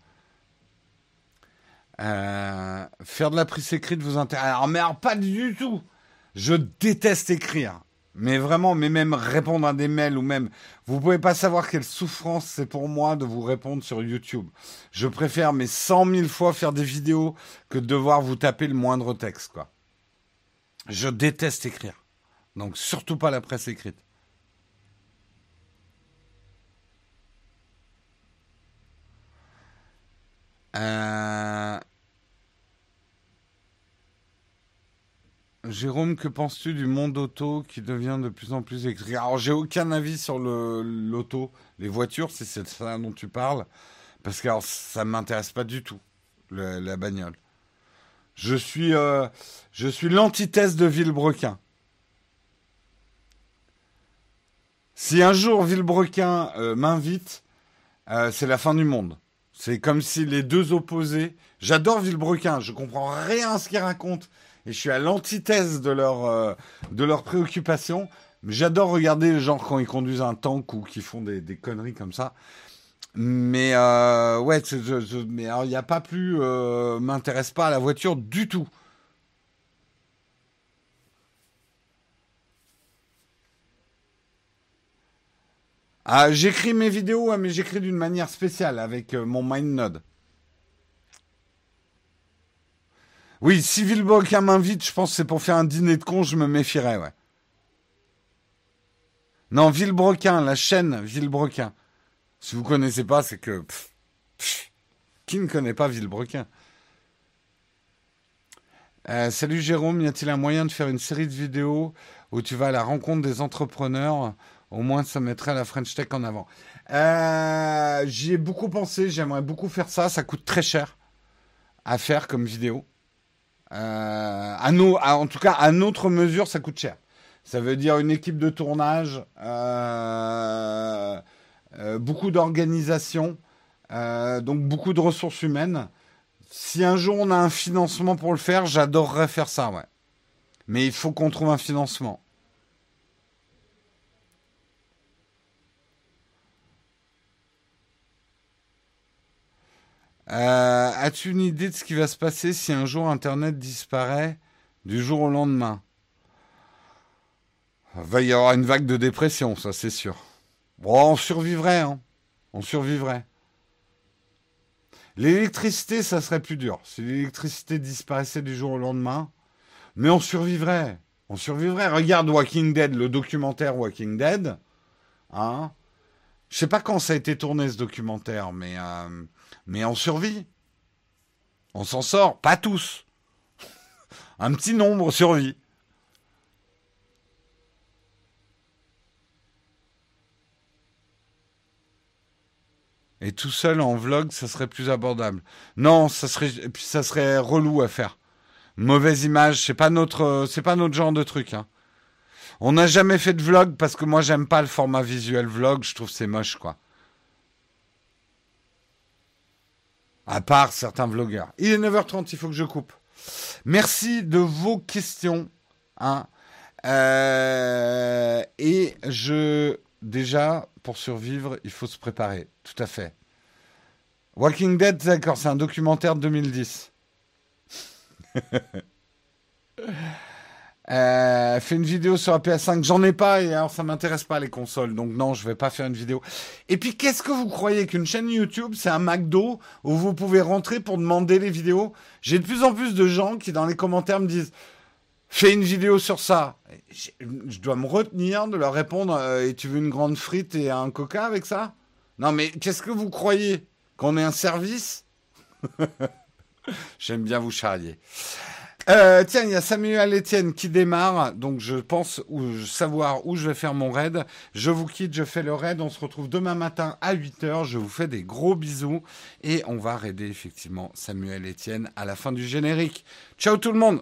faire de la prise écrite vous intéresse? Alors, mais pas du tout. Je déteste écrire. Mais vraiment, mais même répondre à des mails ou même, vous pouvez pas savoir quelle souffrance c'est pour moi de vous répondre sur YouTube. Je préfère mais cent mille fois faire des vidéos que de devoir vous taper le moindre texte, quoi. Je déteste écrire. Donc surtout pas la presse écrite. Euh... Jérôme, que penses-tu du monde auto qui devient de plus en plus électrique? Alors, j'ai aucun avis sur l'auto, les voitures, si c'est ça dont tu parles, parce que ça m'intéresse pas du tout, la bagnole. Je suis, euh, suis l'antithèse de Villebrequin. Si un jour Villebrequin euh, m'invite, euh, c'est la fin du monde. C'est comme si les deux opposés. J'adore Villebrequin, je comprends rien à ce qu'il raconte et je suis à l'antithèse de leur euh, leurs préoccupations. J'adore regarder les gens quand ils conduisent un tank ou qui font des, conneries comme ça. Mais euh, ouais, mais il n'y a pas plus euh, m'intéresse pas à la voiture du tout. Ah, j'écris mes vidéos, mais j'écris d'une manière spéciale avec mon MindNode. Oui, si Villebrequin m'invite, je pense que c'est pour faire un dîner de con, je me méfierais, ouais. Non, Villebrequin, la chaîne Villebrequin. Si vous connaissez pas, c'est que... qui ne connaît pas Villebrequin euh, Salut Jérôme, y a-t-il un moyen de faire une série de vidéos où tu vas à la rencontre des entrepreneurs? Au moins, ça mettrait la French Tech en avant. Euh, j'y ai beaucoup pensé, j'aimerais beaucoup faire ça. Ça coûte très cher à faire comme vidéo. Euh, en tout cas, à notre mesure, ça coûte cher. Ça veut dire une équipe de tournage, euh, euh, beaucoup d'organisation, donc beaucoup de ressources humaines. Si un jour on a un financement pour le faire, j'adorerais faire ça, ouais. Mais il faut qu'on trouve un financement. Euh, as-tu une idée de ce qui va se passer si un jour Internet disparaît du jour au lendemain? Il va y avoir une vague de dépression, ça c'est sûr. Bon, on survivrait, hein. On survivrait. L'électricité, ça serait plus dur. Si l'électricité disparaissait du jour au lendemain, mais on survivrait. On survivrait. Regarde Walking Dead, le documentaire Walking Dead. Hein Je sais pas quand ça a été tourné ce documentaire, mais euh, mais on survit. On s'en sort, pas tous. Un petit nombre survit. Et tout seul en vlog, ça serait plus abordable. Non, ça serait, ça serait relou à faire. Mauvaise image, c'est pas notre, c'est pas notre genre de truc. Hein. On n'a jamais fait de vlog parce que moi j'aime pas le format visuel vlog, je trouve c'est moche quoi. À part certains vlogueurs. Il est 9h30, il faut que je coupe. Merci de vos questions. Hein. Euh, et je. Déjà, pour survivre, il faut se préparer. Tout à fait. Walking Dead, d'accord, c'est un documentaire de 2010. Euh, fais une vidéo sur la PS5. J'en ai pas et alors ça m'intéresse pas les consoles. Donc non, je vais pas faire une vidéo. Et puis qu'est-ce que vous croyez qu'une chaîne YouTube, c'est un McDo où vous pouvez rentrer pour demander les vidéos? J'ai de plus en plus de gens qui dans les commentaires me disent fais une vidéo sur ça. Je dois me retenir de leur répondre euh, et tu veux une grande frite et un coca avec ça? Non mais qu'est-ce que vous croyez? Qu'on est un service? J'aime bien vous charrier. Euh, tiens, il y a Samuel Etienne qui démarre, donc je pense savoir où je vais faire mon raid. Je vous quitte, je fais le raid. On se retrouve demain matin à 8h. Je vous fais des gros bisous et on va raider effectivement Samuel Etienne à la fin du générique. Ciao tout le monde